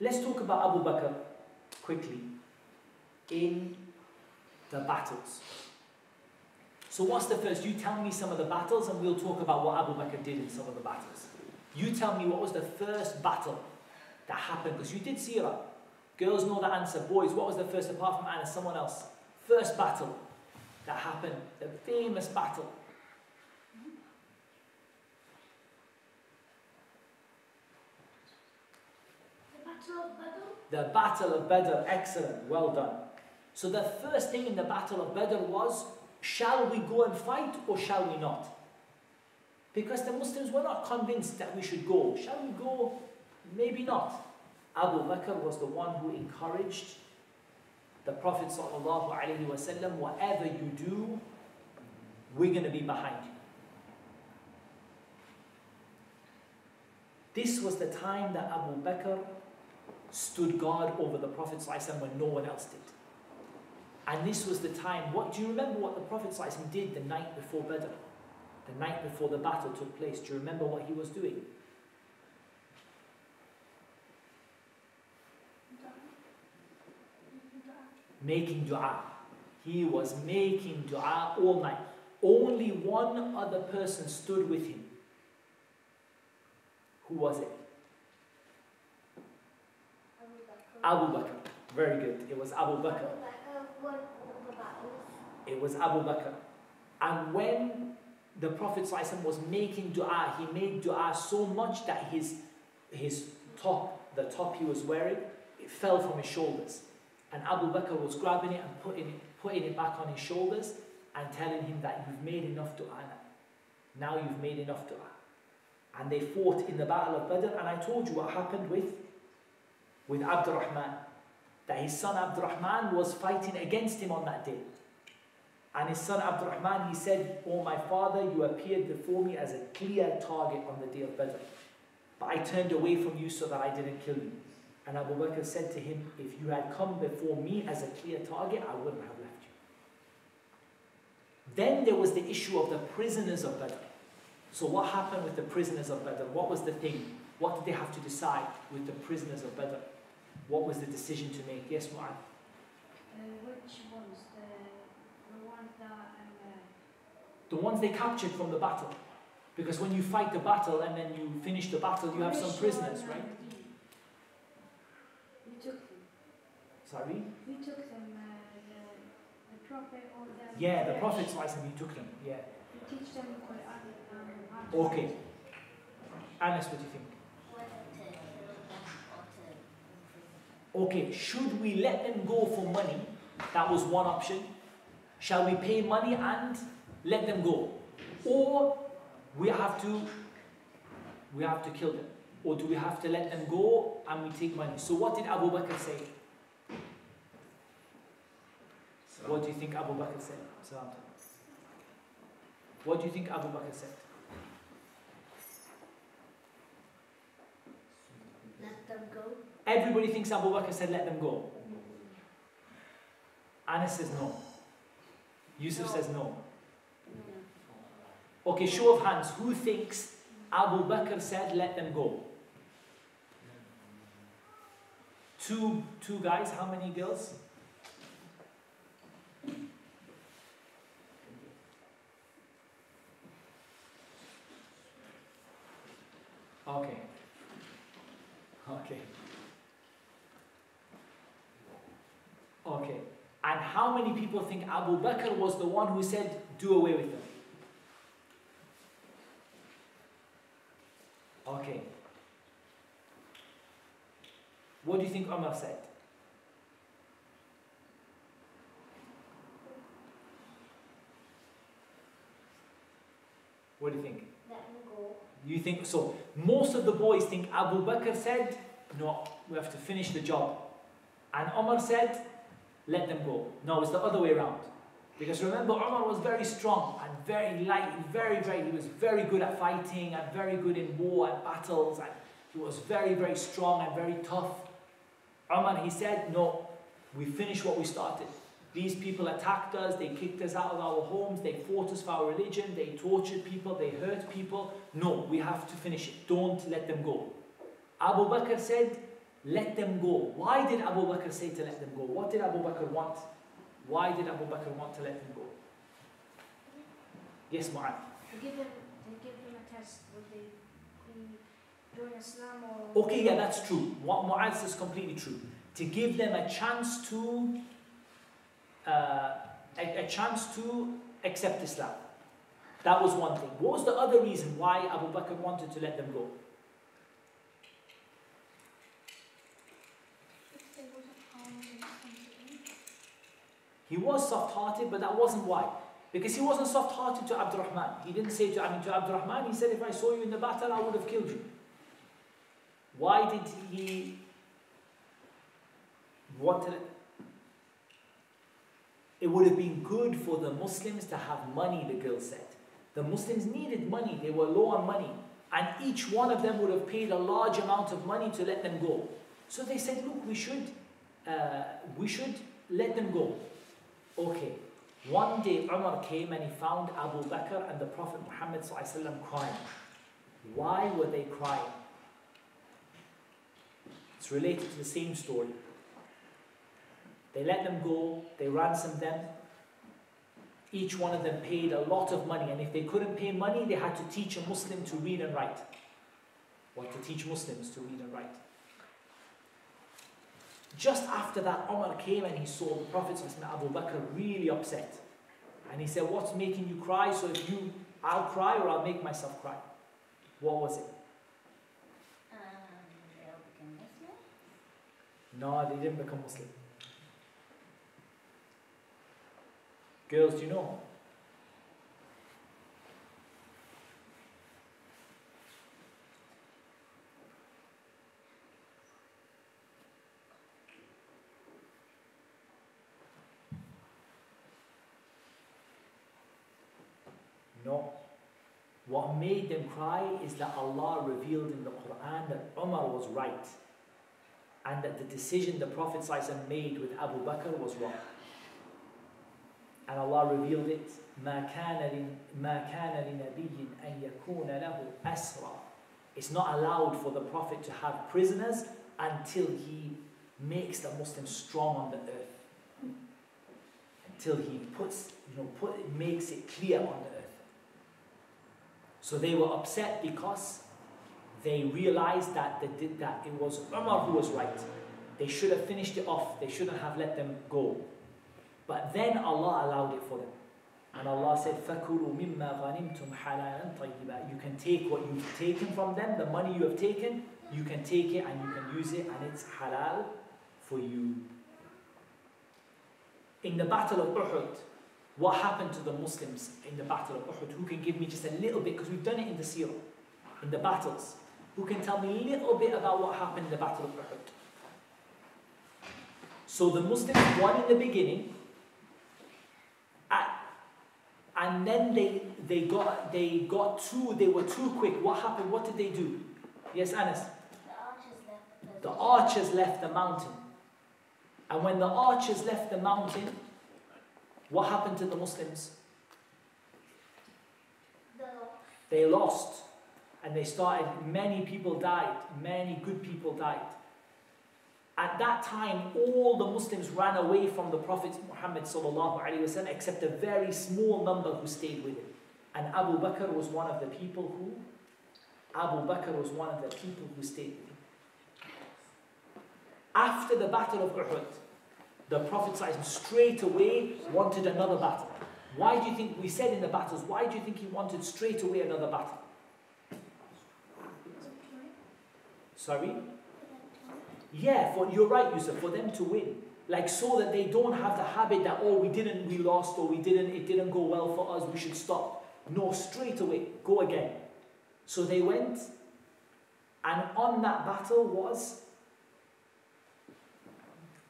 Let's talk about Abu Bakr quickly in the battles. So, what's the first? You tell me some of the battles, and we'll talk about what Abu Bakr did in some of the battles. You tell me what was the first battle that happened, because you did seerah. Girls know the answer. Boys, what was the first, apart from Anna, someone else? First battle that happened, the famous battle. The Battle of Badr. The Battle of Badr, excellent, well done. So the first thing in the Battle of Badr was, shall we go and fight or shall we not? Because the Muslims were not convinced that we should go. Shall we go? Maybe not. Abu Bakr was the one who encouraged the Prophet ﷺ, whatever you do, we're going to be behind you. This was the time that Abu Bakr stood guard over the Prophet ﷺ when no one else did. And this was the time, what do you remember what the Prophet ﷺ did the night before Badr? The night before the battle took place. Do you remember what he was doing? Making dua. He was making dua all night. Only one other person stood with him. Who was it? Abu Bakr. Abu Bakr. Very good. It was Abu Bakr. Bakr won all the battles. It was Abu Bakr. And when the Prophet ﷺ was making dua, he made dua so much that his, his top, the top he was wearing, it fell from his shoulders. And Abu Bakr was grabbing it and putting it, putting it back on his shoulders and telling him that you've made enough dua now. Now you've made enough dua. And they fought in the Battle of Badr, and I told you what happened with, with Abdurrahman. That his son Abdurrahman was fighting against him on that day. And his son Abdurrahman, he said, Oh my father, you appeared before me as a clear target on the day of Badr. But I turned away from you so that I didn't kill you. And Abu Bakr said to him, If you had come before me as a clear target, I wouldn't have left you. Then there was the issue of the prisoners of Badr. So what happened with the prisoners of Badr? What was the thing? What did they have to decide with the prisoners of Badr? What was the decision to make? Yes, Mu'ad. Uh, which ones? The, the ones that um, uh, The ones they captured from the battle. Because when you fight the battle and then you finish the battle, you have some prisoners, right? um, We took them. Sorry? We took them. Uh, the, the prophet or the. Yeah, the Quraysh. Prophet ﷺ, you took them. Yeah. We teach them Quran. Um, Okay. Anas, what do you think? Whether to kill them or to imprison them. Okay, should we let them go for money? That was one option. Shall we pay money and let them go? Or we have to we have to kill them. Or do we have to let them go and we take money? So what did Abu Bakr say? What do you think Abu Bakr said? What do you think Abu Bakr said? Let them go. Everybody thinks Abu Bakr said let them go. Anas says no. Yusuf No. says no. Okay, show of hands. Who thinks Abu Bakr said let them go? Two, two guys. How many girls? Okay. Okay. Okay. And how many people think Abu Bakr was the one who said, do away with them? Okay. What do you think Umar said? What do you think? You think so? Most of the boys think Abu Bakr said, "No, we have to finish the job," and Omar said, "Let them go." No, it's the other way around. Because remember, Omar was very strong and very light, very, very. He was very good at fighting and very good in war and battles, and he was very, very strong and very tough. Omar, he said, "No, we finish what we started." These people attacked us, they kicked us out of our homes, they fought us for our religion, they tortured people, they hurt people. No, we have to finish it. Don't let them go. Abu Bakr said, let them go. Why did Abu Bakr say to let them go? What did Abu Bakr want? Why did Abu Bakr want to let them go? Yes, Mu'ad. To give them, to give them a test. Would they be Islam or? Okay, yeah, that's true. What Mu'ad says is completely true. To give them a chance to, uh, a, a chance to accept Islam. That was one thing. What was the other reason why Abu Bakr wanted to let them go? He was soft-hearted, but that wasn't why. Because he wasn't soft-hearted to Abdurrahman. He didn't say to, I mean, to Abdurrahman, he said, if I saw you in the battle, I would have killed you. Why did he wanted it. It would have been good for the Muslims to have money, the girl said. The Muslims needed money, they were low on money. And each one of them would have paid a large amount of money to let them go. So they said, look, we should, uh, we should let them go. Okay. One day Umar came and he found Abu Bakr and the Prophet Muhammad crying. Why were they crying? It's related to the same story. They let them go, they ransomed them. Each one of them paid a lot of money, and if they couldn't pay money, they had to teach a Muslim to read and write. Or to teach Muslims to read and write. Just after that, Omar came and he saw the Prophet Abu Bakr really upset. And he said, What's making you cry? So if you, I'll cry or I'll make myself cry. What was it? Um, they all became Muslim? No, they didn't become Muslim. Girls, do you know? No. What made them cry is that Allah revealed in the Quran that Umar was right and that the decision the Prophet made with Abu Bakr was wrong. And Allah revealed it. ما كان ما كان لنبي أن يكون له أسرى. It's not allowed for the Prophet to have prisoners until he makes the Muslims strong on the earth. Until he puts, you know, put, makes it clear on the earth. So they were upset because they realized that they did that it was Umar who was right. They should have finished it off. They shouldn't have let them go. But then Allah allowed it for them. And Allah said, فَكُلُوا مِمَّا غَنِمْتُمْ حَلَالًا طَيِّبًا You can take what you've taken from them, the money you have taken, you can take it and you can use it and it's halal for you. In the Battle of Uhud, what happened to the Muslims in the Battle of Uhud? Who can give me just a little bit, because we've done it in the Seerah, in the battles. Who can tell me a little bit about what happened in the Battle of Uhud? So the Muslims won in the beginning, and then they they got they got too they were too quick. What happened? What did they do? Yes, Anas. The archers left. The the archers left the mountain, and when the archers left the mountain, what happened to the Muslims? They lost, and they started. Many people died. Many good people died. At that time, all the Muslims ran away from the Prophet Muhammad وسلم, except a very small number who stayed with him. And Abu Bakr was one of the people who Abu Bakr was one of the people who stayed with him. After the Battle of Uhud, the Prophet ﷺ straight away wanted another battle. Why do you think we said in the battles, why do you think he wanted straight away another battle? Sorry? Yeah, for you're right, Yusuf, for them to win. Like so that they don't have the habit that oh we didn't, we lost, or we didn't, it didn't go well for us, we should stop. No, straight away, go again. So they went, and on that battle was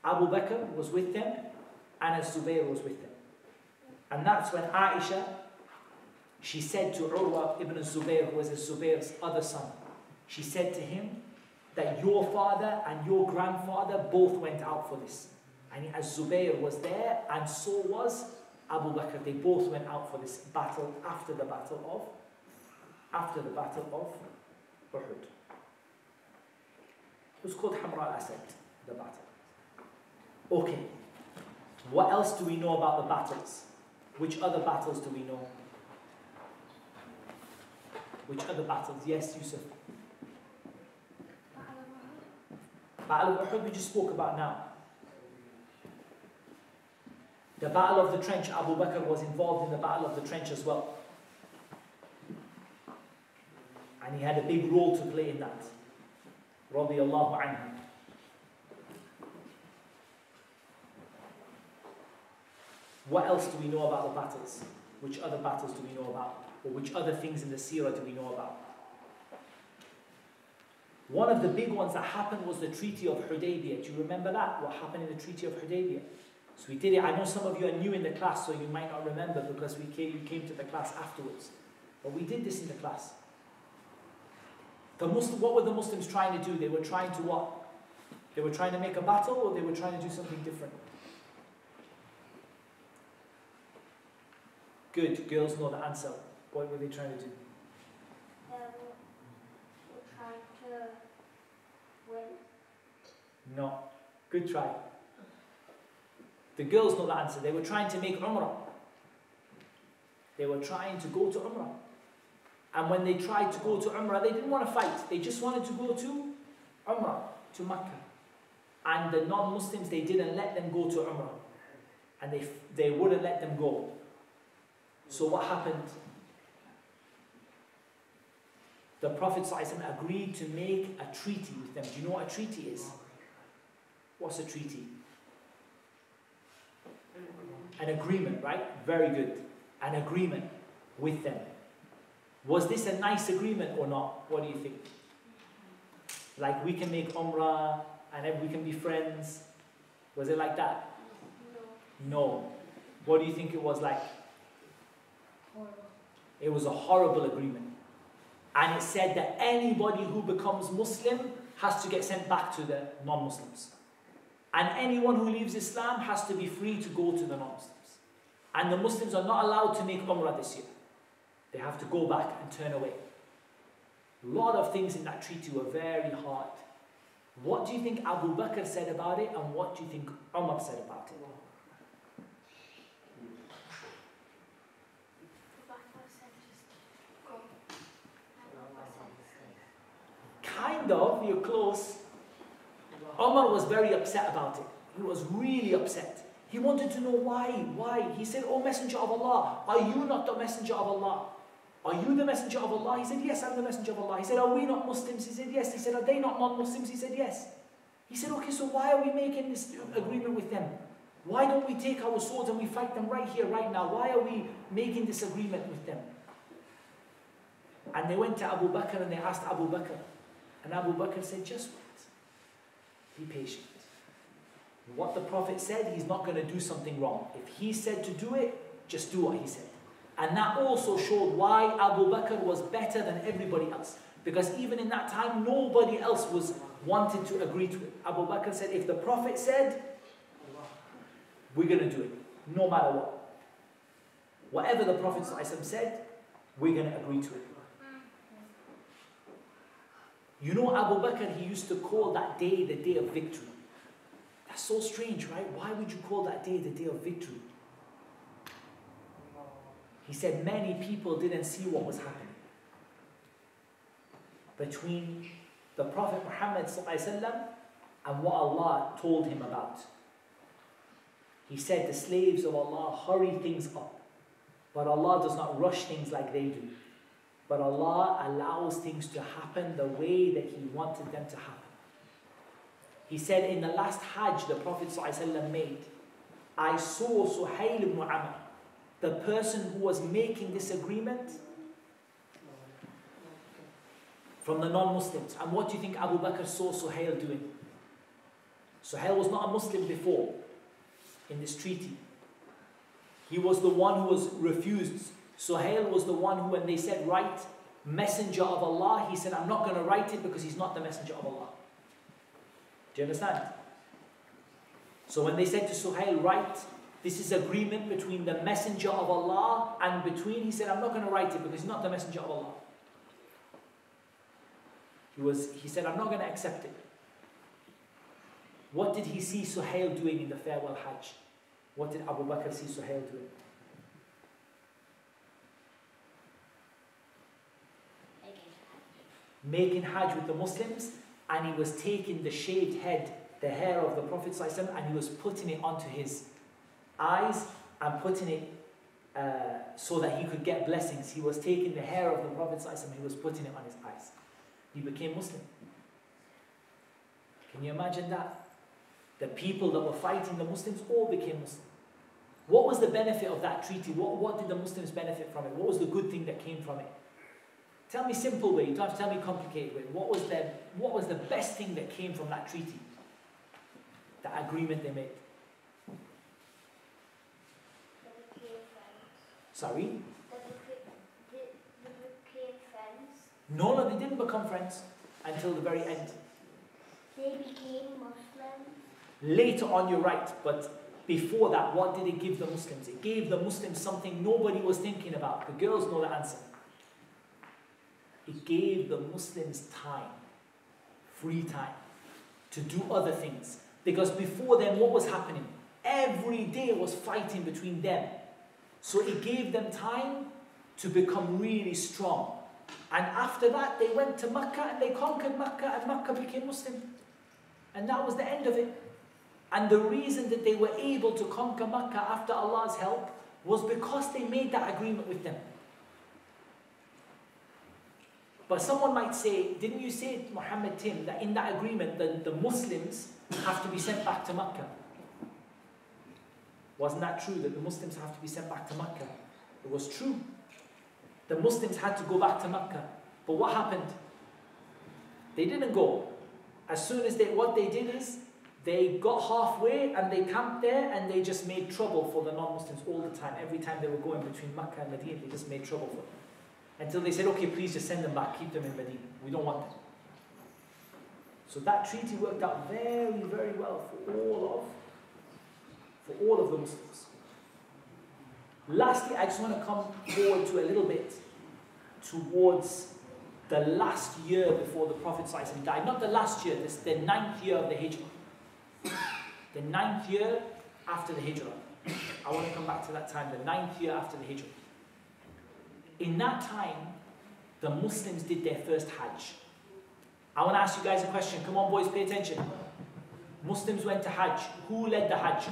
Abu Bakr was with them, and Zubayr was with them. And that's when Aisha, she said to Urwa ibn Zubayr, who was Zubayr's other son, she said to him, that your father and your grandfather both went out for this. And as Zubayr was there, and so was Abu Bakr. They both went out for this battle after the battle of after the battle of Uhud. It was called Hamra al-Asad, the battle. Okay. What else do we know about the battles? Which other battles do we know? Which other battles? Yes, Yusuf. Battle of Uhud we just spoke about now. The Battle of the Trench, Abu Bakr was involved in the Battle of the Trench as well. And he had a big role to play in that. Radiallahu anhu. What else do we know about the battles? Which other battles do we know about? Or which other things in the seerah do we know about? One of the big ones that happened was the Treaty of Hudaybiyah. Do you remember that? What happened in the Treaty of Hudaybiyah? So we did it. I know some of you are new in the class, so you might not remember because we came, you came to the class afterwards. But we did this in the class. The Muslim, what were the Muslims trying to do? They were trying to what? They were trying to make a battle or they were trying to do something different? Good, girls know the answer. What were they trying to do? They were, were trying to win. No. Good try. The girls know the answer. They were trying to make Umrah. They were trying to go to Umrah. And when they tried to go to Umrah, they didn't want to fight. They just wanted to go to Umrah, to Mecca. And the non-Muslims, they didn't let them go to Umrah. And they, they wouldn't let them go. So what happened? The Prophet ﷺ agreed to make a treaty with them. Do you know what a treaty is? What's a treaty? An agreement, right? Very good. An agreement with them. Was this a nice agreement or not? What do you think? Like we can make Umrah and we can be friends. Was it like that? No. No. What do you think it was like? Horrible. It was a horrible agreement. And it said that anybody who becomes Muslim has to get sent back to the non Muslims. And anyone who leaves Islam has to be free to go to the non Muslims. And the Muslims are not allowed to make Umrah this year. They have to go back and turn away. A lot of things in that treaty were very hard. What do you think Abu Bakr said about it, and what do you think Umar said about it? Kind of, you're close. Omar was very upset about it. He was really upset. He wanted to know why. Why? He said, Oh, Messenger of Allah, are you not the Messenger of Allah? Are you the Messenger of Allah? He said, Yes, I'm the Messenger of Allah. He said, Are we not Muslims? He said, Yes. He said, Are they not non Muslims? He said, Yes. He said, Okay, so why are we making this agreement with them? Why don't we take our swords and we fight them right here, right now? Why are we making this agreement with them? And they went to Abu Bakr and they asked Abu Bakr. And Abu Bakr said, Just wait. Be patient. What the Prophet said, he's not going to do something wrong. If he said to do it, just do what he said. And that also showed why Abu Bakr was better than everybody else. Because even in that time, nobody else was wanted to agree to it. Abu Bakr said, if the Prophet said, we're going to do it, no matter what. Whatever the Prophet said, we're going to agree to it. You know, Abu Bakr, he used to call that day the day of victory. That's so strange, right? Why would you call that day the day of victory? He said many people didn't see what was happening. Between the Prophet Muhammad and what Allah told him about. He said the slaves of Allah hurry things up, but Allah does not rush things like they do. But Allah allows things to happen the way that He wanted them to happen. He said in the last Hajj the Prophet ﷺ made, I saw Suhail ibn Amr, the person who was making this agreement from the non-Muslims. And what do you think Abu Bakr saw Suhail doing? Suhail was not a Muslim before in this treaty. He was the one who was refused. Suhail was the one who, when they said, write messenger of Allah, he said, I'm not going to write it because he's not the messenger of Allah. Do you understand? So when they said to Suhail, write, this is agreement between the messenger of Allah and between, he said, I'm not going to write it because he's not the messenger of Allah. He, was, he said, I'm not going to accept it. What did he see Suhail doing in the farewell Hajj? What did Abu Bakr see Suhail doing? Making Hajj with the Muslims, and he was taking the shaved head, the hair of the Prophet and he was putting it onto his eyes and putting it uh, so that he could get blessings. He was taking the hair of the Prophet and he was putting it on his eyes. He became Muslim. Can you imagine that? The people that were fighting the Muslims all became Muslim. What was the benefit of that treaty? What, what did the Muslims benefit from it? What was the good thing that came from it? Tell me simple way. You don't have to tell me complicated way. What was the what was the best thing that came from that treaty? That agreement they made. Sorry? No, they didn't become friends until the very end. They became Muslims. Later on, you're right, but before that, what did it give the Muslims? It gave the Muslims something nobody was thinking about. The girls know the answer. It gave the Muslims time, free time, to do other things. Because before then, what was happening? Every day was fighting between them. So it gave them time to become really strong. And after that, they went to Mecca and they conquered Mecca, and Mecca became Muslim. And that was the end of it. And the reason that they were able to conquer Mecca after Allah's help was because they made that agreement with them. But someone might say, didn't you say, Muhammad Tim, that in that agreement the, the Muslims have to be sent back to Mecca? Wasn't that true that the Muslims have to be sent back to Mecca? It was true. The Muslims had to go back to Mecca. But what happened? They didn't go. As soon as they, what they did is, they got halfway and they camped there and they just made trouble for the non-Muslims all the time. Every time they were going between Mecca and Medina, they just made trouble for them. Until they said, okay, please just send them back, keep them in Medina. We don't want them. So that treaty worked out very, very well for all of for all of the Muslims. Lastly, I just want to come forward to a little bit towards the last year before the Prophet ﷺ died. Not the last year, this the ninth year of the Hijrah. The ninth year after the Hijrah. I want to come back to that time, the ninth year after the Hijrah. In that time, the Muslims did their first Hajj. I want to ask you guys a question. Come on, boys, pay attention. Muslims went to Hajj. Who led the Hajj?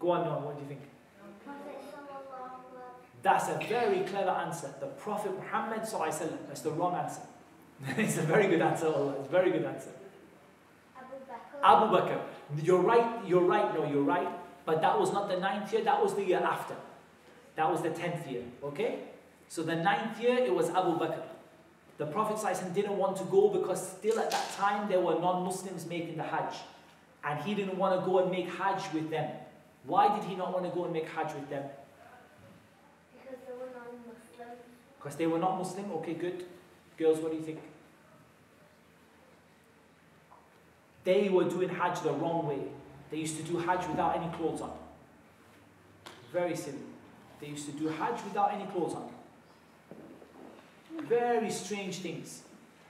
Go on, Noah, what do you think? That's a very clever answer. The Prophet Muhammad sallallahu That's the wrong answer. it's a very good answer. Allah. It's a very good answer. Abu Bakr. You're right. You're right. No, you're right. But that was not the ninth year. That was the year after. That was the tenth year. Okay. So the ninth year it was Abu Bakr. The Prophet ﷺ didn't want to go because still at that time there were non-Muslims making the Hajj, and he didn't want to go and make Hajj with them. Why did he not want to go and make Hajj with them? Because they were non-Muslims. Because they were not Muslim? Okay, good. Girls, what do you think? They were doing Hajj the wrong way. They used to do Hajj without any clothes on. Very silly. They used to do Hajj without any clothes on. Very strange things.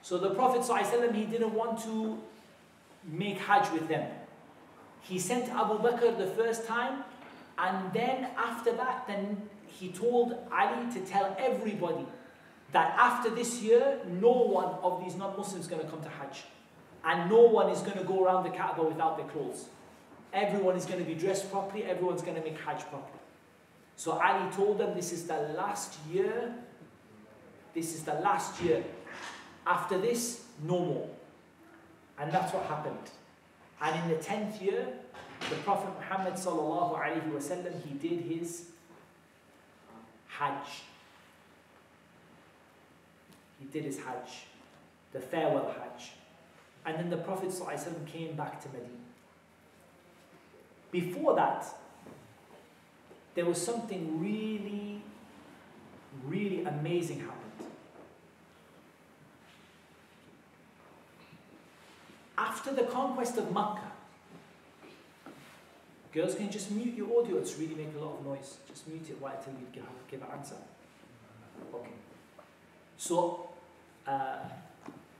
So the Prophet ﷺ, he didn't want to make Hajj with them. He sent Abu Bakr the first time, and then after that, then he told Ali to tell everybody that after this year, no one of these non-Muslims is going to come to Hajj. And no one is going to go around the Kaaba without their clothes. Everyone is going to be dressed properly, everyone's going to make Hajj properly. So Ali told them this is the last year. This is the last year. After this, no more. And that's what happened. And in the 10th year, the Prophet Muhammad sallallahu alaihi wasallam, he did his Hajj. He did his Hajj, the farewell Hajj. And then the Prophet ﷺ came back to Medina. Before that, there was something really, really amazing happened. After the conquest of Makkah, girls can you just mute your audio, it's really making a lot of noise. Just mute it while until you give, give an answer. Okay. So, uh,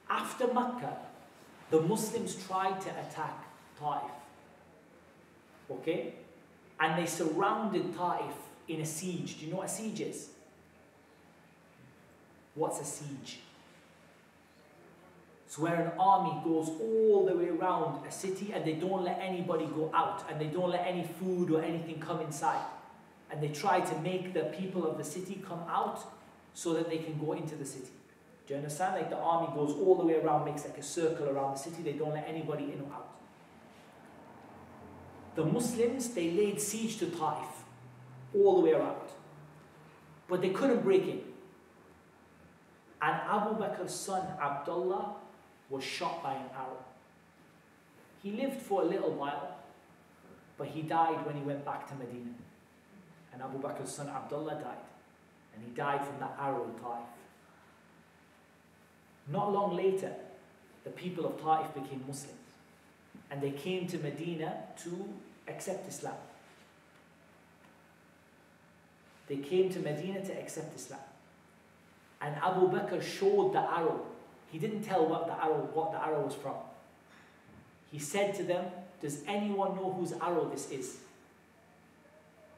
after Makkah, the Muslims tried to attack Taif. Okay? And they surrounded Taif in a siege. Do you know what a siege is? What's a siege? It's where an army goes all the way around a city and they don't let anybody go out and they don't let any food or anything come inside. And they try to make the people of the city come out so that they can go into the city. Do you understand? Like the army goes all the way around, makes like a circle around the city, they don't let anybody in or out. The Muslims, they laid siege to Taif. all the way around. But they couldn't break in. And Abu Bakr's son Abdullah was shot by an arrow. He lived for a little while, but he died when he went back to Medina. And Abu Bakr's son Abdullah died. And he died from that arrow in Taif. Not long later, the people of Taif became Muslims. And they came to Medina to accept Islam. They came to Medina to accept Islam. And Abu Bakr showed the arrow. He didn't tell what the arrow, what the arrow was from. He said to them, Does anyone know whose arrow this is?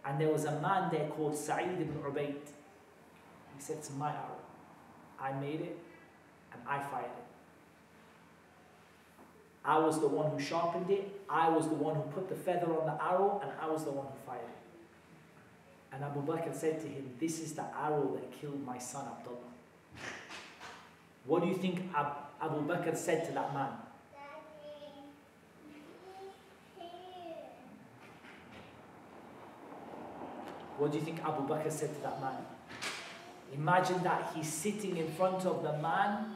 And there was a man there called Sa'id ibn Ubayd. He said, It's my arrow. I made it and I fired it. I was the one who sharpened it, I was the one who put the feather on the arrow, and I was the one who fired it. And Abu Bakr said to him, This is the arrow that killed my son Abdullah. What do you think Ab- Abu Bakr said to that man? What do you think Abu Bakr said to that man? Imagine that he's sitting in front of the man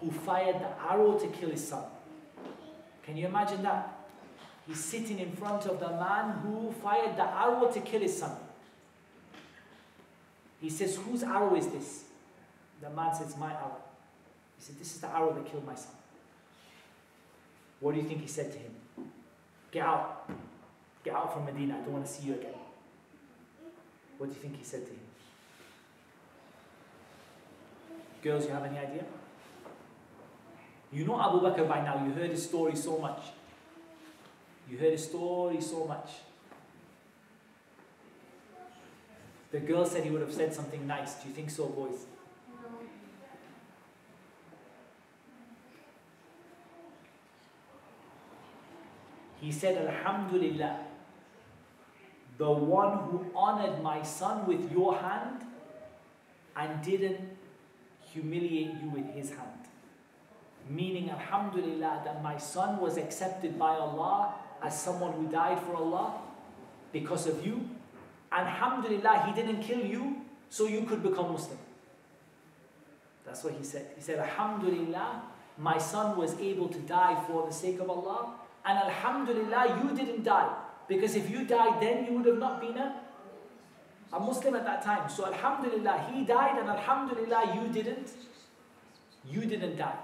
who fired the arrow to kill his son. Can you imagine that? He's sitting in front of the man who fired the arrow to kill his son. He says, Whose arrow is this? The man says, My arrow. He said, This is the arrow that killed my son. What do you think he said to him? Get out. Get out from Medina. I don't want to see you again. What do you think he said to him? Girls, you have any idea? You know Abu Bakr by now, you heard his story so much. You heard his story so much. The girl said he would have said something nice. Do you think so, boys? He said, Alhamdulillah, the one who honored my son with your hand and didn't humiliate you with his hand. Meaning, Alhamdulillah, that my son was accepted by Allah as someone who died for Allah because of you. Alhamdulillah, he didn't kill you so you could become Muslim. That's what he said. He said, Alhamdulillah, my son was able to die for the sake of Allah. And Alhamdulillah, you didn't die. Because if you died then, you would have not been a, a Muslim at that time. So Alhamdulillah, he died and Alhamdulillah, you didn't. You didn't die.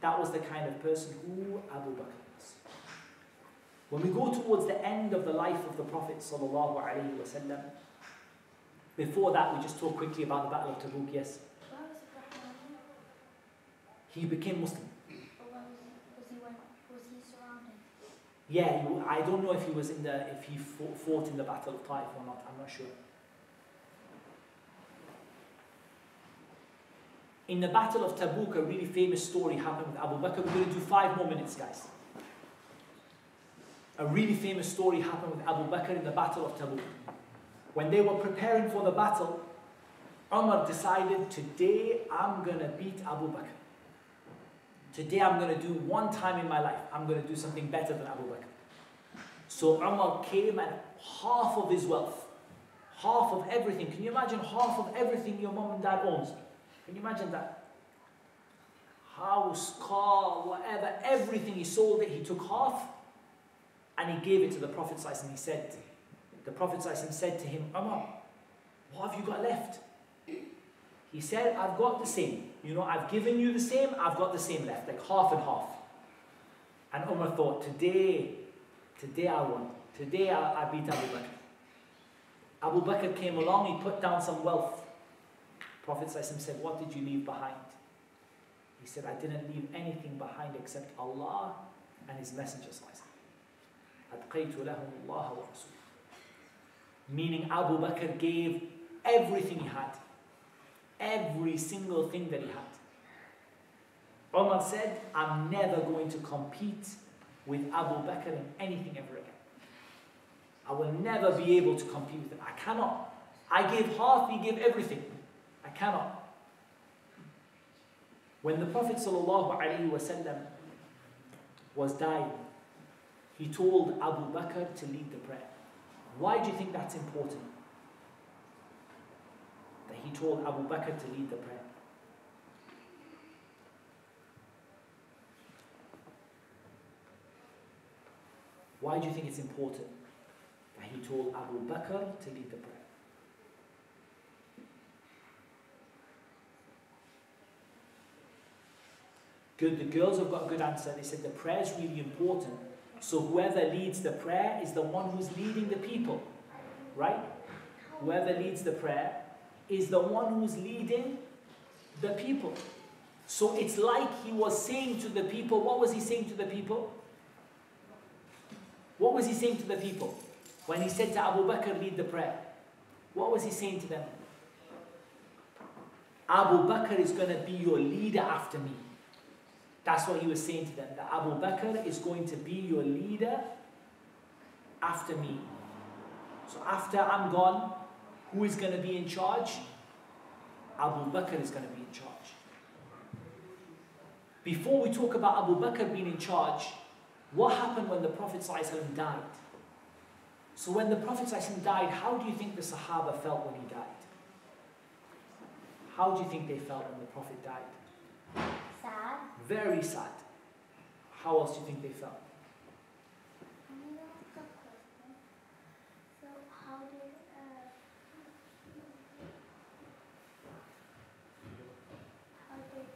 That was the kind of person who Abu Bakr was. When we go towards the end of the life of the Prophet sallallahu alaihi wasallam, before that we just talk quickly about the Battle of Tabuk, yes. Where was Abraham? He became Muslim. Or where was he, was he, went, was he surrounded? Yeah, I don't know if he was in the if he fought, fought in the Battle of Taif or not. I'm not sure. In the Battle of Tabuk, a really famous story happened with Abu Bakr. We're going to do five more minutes, guys. A really famous story happened with Abu Bakr in the Battle of Tabuk. When they were preparing for the battle, Umar decided, today I'm going to beat Abu Bakr. Today I'm going to do one time in my life, I'm going to do something better than Abu Bakr. So Umar came and half of his wealth, half of everything. Can you imagine half of everything your mom and dad owns? Can you imagine that? House, car, whatever, everything. He sold it, he took half and he gave it to the Prophet and he said, the Prophet said to him, Umar, what have you got left? He said, I've got the same. You know, I've given you the same, I've got the same left, like half and half. And Umar thought, today, today I won. Today I, I beat Abu Bakr. Abu Bakr came along, he put down some wealth. Prophet said, What did you leave behind? He said, I didn't leave anything behind except Allah and His Messenger. Meaning Abu Bakr gave everything he had Every single thing that he had. Umar said, I'm never going to compete with Abu Bakr in anything ever again. I will never be able to compete with him. I cannot. I gave half, he gave everything. I cannot. When the Prophet ﷺ was dying, he told Abu Bakr to lead the prayer. Why do you think that's important? He told Abu Bakr to lead the prayer? Why do you think it's important that he told Abu Bakr to lead the prayer? Good, the girls have got a good answer. They said the prayer is really important. So whoever leads the prayer is the one who's leading the people. Right? Whoever leads the prayer is the one who's leading the people. So it's like he was saying to the people, what was he saying to the people? What was he saying to the people? When he said to Abu Bakr, lead the prayer. What was he saying to them? Abu Bakr is going to be your leader after me. That's what he was saying to them. That Abu Bakr is going to be your leader after me. So after I'm gone, who is going to be in charge? Abu Bakr is going to be in charge. Before we talk about Abu Bakr being in charge, what happened when the Prophet ﷺ died? So when the Prophet ﷺ died, how do you think the Sahaba felt when he died? How do you think they felt when the Prophet died? Sad. Very sad. How else do you think they felt? So how did uh, how did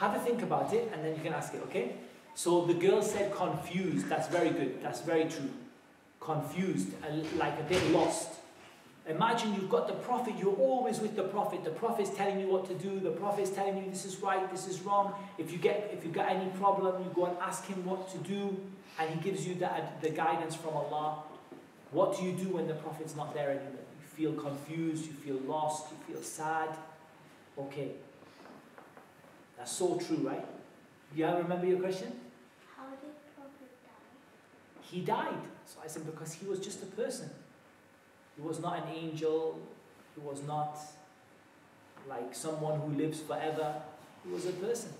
Have a think about it and then you can ask it, okay? So the girl said confused. That's very good. That's very true. Confused, uh, like a bit lost. Imagine you've got the Prophet, you're always with the Prophet. The Prophet's telling you what to do, the Prophet's telling you this is right, this is wrong. If you get if you've got any problem, you go and ask him what to do, and he gives you the, uh, the guidance from Allah. What do you do when the Prophet's not there anymore? You feel confused, you feel lost, you feel sad. Okay. That's so true, right? You all remember your question? how did Prophet die? He died. So I said, because he was just a person. He was not an angel. He was not like someone who lives forever. He was a person.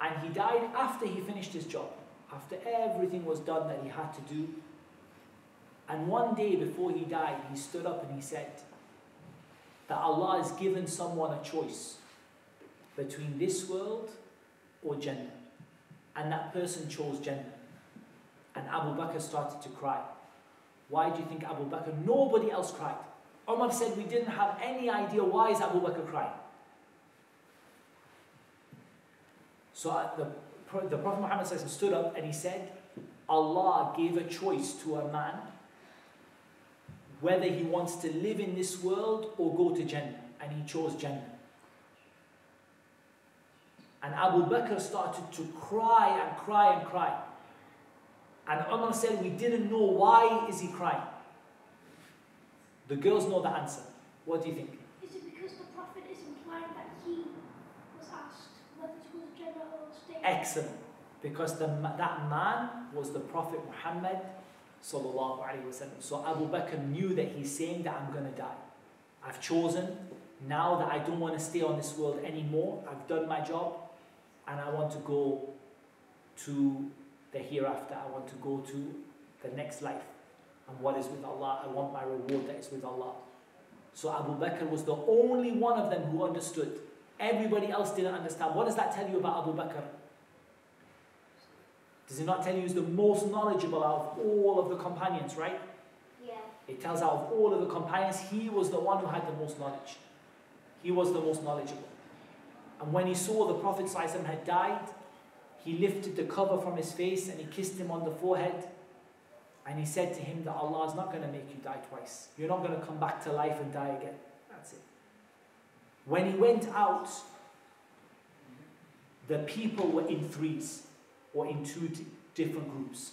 And he died after he finished his job, after everything was done that he had to do. And one day before he died, he stood up and he said that Allah has given someone a choice between this world or Jannah. And that person chose Jannah. And Abu Bakr started to cry. Why do you think Abu Bakr? Nobody else cried. Umar said we didn't have any idea why is Abu Bakr crying. So uh, the, the Prophet Muhammad stood up and he said, Allah gave a choice to a man whether he wants to live in this world or go to Jannah. And he chose Jannah. And Abu Bakr started to cry and cry and cry. And Umar said, we didn't know why is he crying. The girls know the answer. What do you think? Is it because the Prophet is implying that he was asked whether to go to Jannah or stay? Excellent. Because the, that man was the Prophet Muhammad sallallahu alaihi wasallam. So Abu Bakr knew that he's saying that I'm going to die. I've chosen now that I don't want to stay on this world anymore. I've done my job and I want to go to the hereafter. I want to go to the next life. And what is with Allah? I want my reward that is with Allah. So Abu Bakr was the only one of them who understood. Everybody else didn't understand. What does that tell you about Abu Bakr? Does it not tell you he's the most knowledgeable out of all of the companions, right? Yeah. It tells out of all of the companions, he was the one who had the most knowledge. He was the most knowledgeable. And when he saw the Prophet had died, he lifted the cover from his face and he kissed him on the forehead. And he said to him that Allah is not going to make you die twice. You're not going to come back to life and die again. That's it. When he went out, the people were in threes or in two different groups.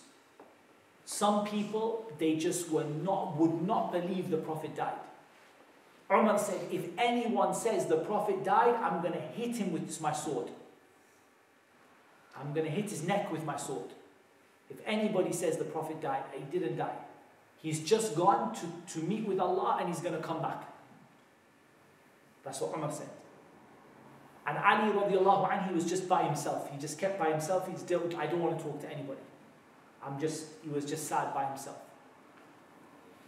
Some people, they just were not, would not believe the Prophet died. Umar said, if anyone says the Prophet died, I'm going to hit him with my sword. I'm going to hit his neck with my sword. If anybody says the Prophet died, he didn't die. He's just gone to, to meet with Allah and he's going to come back. That's what Umar said. And Ali radiallahu anhu, was just by himself. He just kept by himself. He's still, I don't want to talk to anybody. I'm just, he was just sad by himself.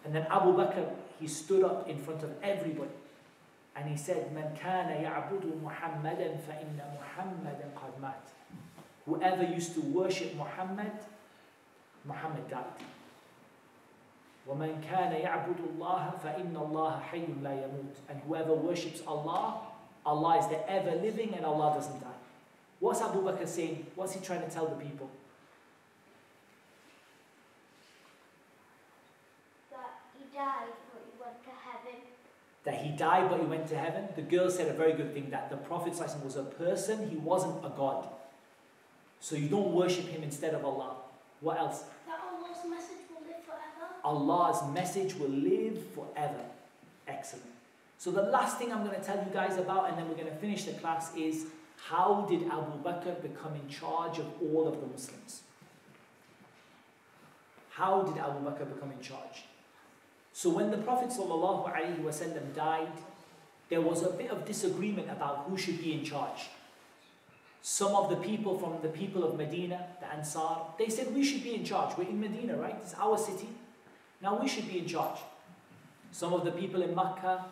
And then Abu Bakr, he stood up in front of everybody and he said, من كان يعبد محمدا فإن محمدا قد مات. Whoever used to worship Muhammad, Muhammad died. ومن كان يعبد الله فإن الله حي لا يموت. And whoever worships Allah, Allah is the ever living and Allah doesn't die. What's Abu Bakr saying? What's he trying to tell the people? That he died but he went to heaven. The girl said a very good thing that the Prophet was a person, he wasn't a God. So you don't worship him instead of Allah. What else? That Allah's message will live forever. Allah's message will live forever. Excellent. So the last thing I'm going to tell you guys about, and then we're going to finish the class, is how did Abu Bakr become in charge of all of the Muslims? How did Abu Bakr become in charge? So when the Prophet ﷺ died, there was a bit of disagreement about who should be in charge. Some of the people from the people of Medina, the Ansar, they said we should be in charge. We're in Medina, right? It's our city. Now we should be in charge. Some of the people in Makkah,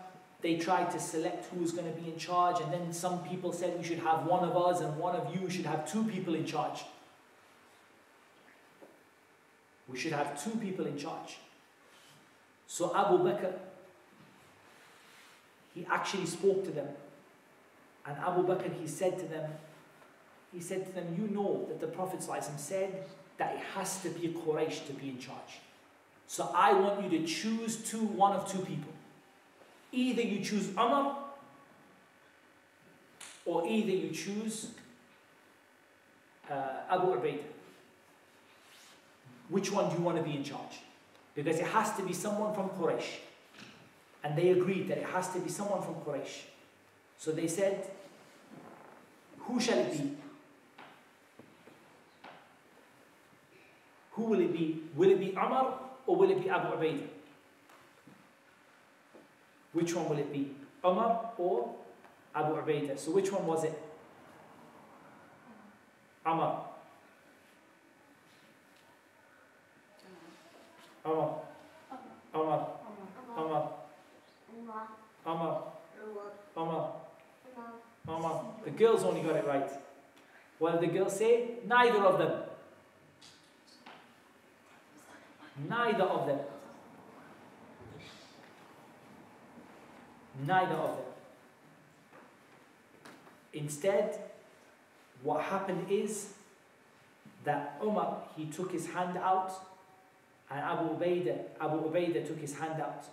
they tried to select who was going to be in charge, and then some people said we should have one of us and one of you should have two people in charge. We should have two people in charge. So Abu Bakr, he actually spoke to them. And Abu Bakr, he said to them, he said to them, you know that the Prophet said that it has to be a Quraysh to be in charge. So I want you to choose two, one of two people. Either you choose Umar, or either you choose uh, Abu Ubaidah. Which one do you want to be in charge? Because it has to be someone from Quraysh. And they agreed that it has to be someone from Quraysh. So they said, Who shall it be? Who will it be? Will it be Umar or will it be Abu Ubaidah? Which one will it be? Umar or Abu Ubaidah? So which one was it? Umar. Hamar. Hamar. Hamar. Hamar. Hamar. Hamar. The girls only got it right. What did the girls say? Neither of them. Neither of them. Neither of them. Instead, what happened is that Umar, he took his hand out and Abu Ubaidah, Abu Ubaidah took his hand out.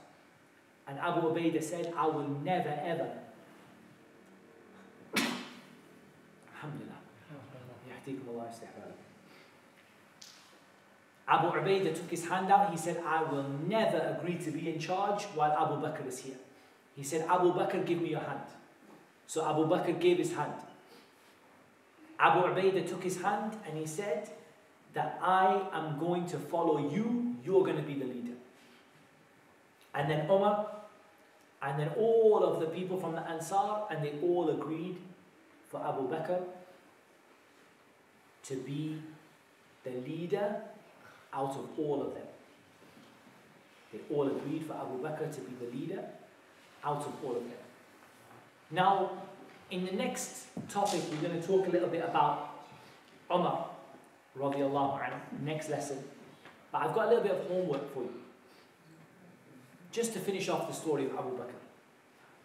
And Abu Ubaidah said, I will never ever. Alhamdulillah. Abu Ubaidah took his hand out. He said, I will never agree to be in charge while Abu Bakr is here. He said, Abu Bakr, give me your hand. So Abu Bakr gave his hand. Abu Ubaidah took his hand and he said, that I am going to follow you, you're going to be the leader. And then Umar, and then all of the people from the Ansar, and they all agreed for Abu Bakr to be the leader out of all of them. They all agreed for Abu Bakr to be the leader out of all of them. Now, in the next topic, we're going to talk a little bit about radiallahu anhu, next lesson. But I've got a little bit of homework for you. Just to finish off the story of Abu Bakr.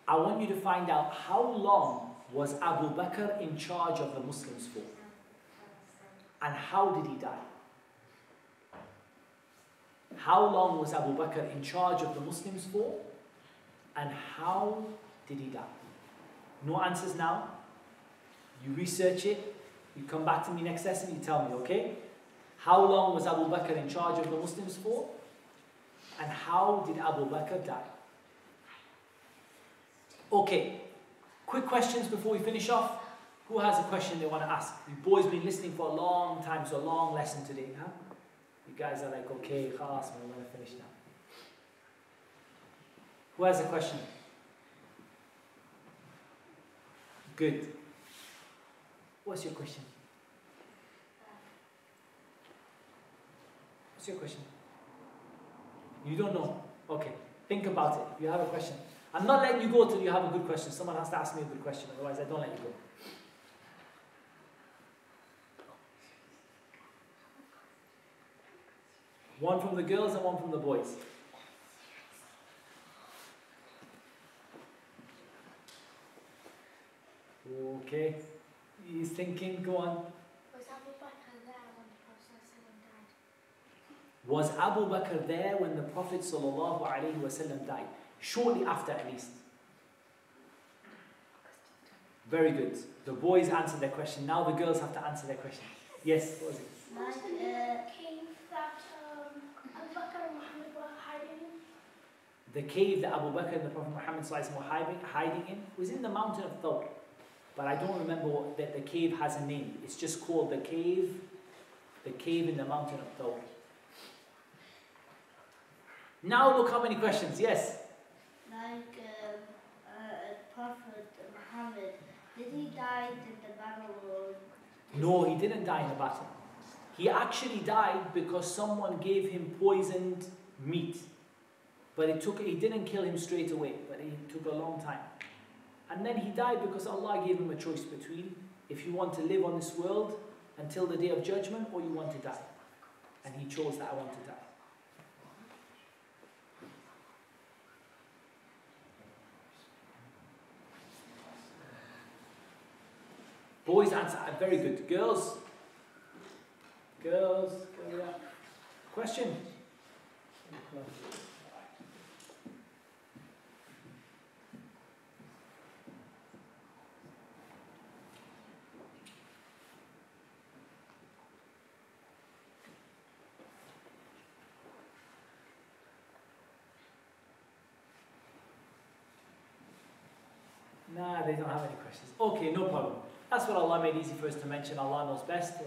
I want you to find out how long was Abu Bakr in charge of the Muslims for? And how did he die? How long was Abu Bakr in charge of the Muslims for? And how did he die? No answers now. You research it. You come back to me next lesson. You tell me, okay? How long was Abu Bakr in charge of the Muslims for? And how did Abu Bakr die? Okay. Quick questions before we finish off. Who has a question they want to ask? You boys been listening for a long time, so a long lesson today, huh? You guys are like, okay, class, we're going to finish now. Who has a question? Good. What's your question? What's your question? You don't know. Okay, think about it. If you have a question, I'm not letting you go till you have a good question. Someone has to ask me a good question, otherwise I don't let you go. One from the girls and one from the boys. Okay, he's thinking, go on. Was Abu Bakr there when the Prophet died? Was Abu Bakr there when the Prophet ﷺ died? Shortly after, at least. Very good. The boys answered their question. Now the girls have to answer their question. Yes, what was it? Like, uh, cave that um, Abu Bakr and Muhammad were hiding in? The cave that Abu Bakr and the Prophet Muhammad ﷺ were hiding, hiding in was in the mountain of Thawr. But I don't remember what, that the cave has a name. It's just called the cave, the cave in the mountain of Thawr. Now look how many questions. Yes. Like um, uh, Prophet Muhammad, did he die in the battle No, he didn't die in the battle. He actually died because someone gave him poisoned meat. But it took he didn't kill him straight away, but it took a long time. And then he died because Allah gave him a choice between if you want to live on this world until the day of judgment or you want to die. And he chose that I want to die. Boys answer very good. Girls, girls, question. Nah, they questions. Okay, no problem. That's what Allah made easy for us to mention. Allah knows best.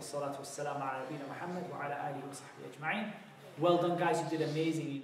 Well done, guys. You did amazing.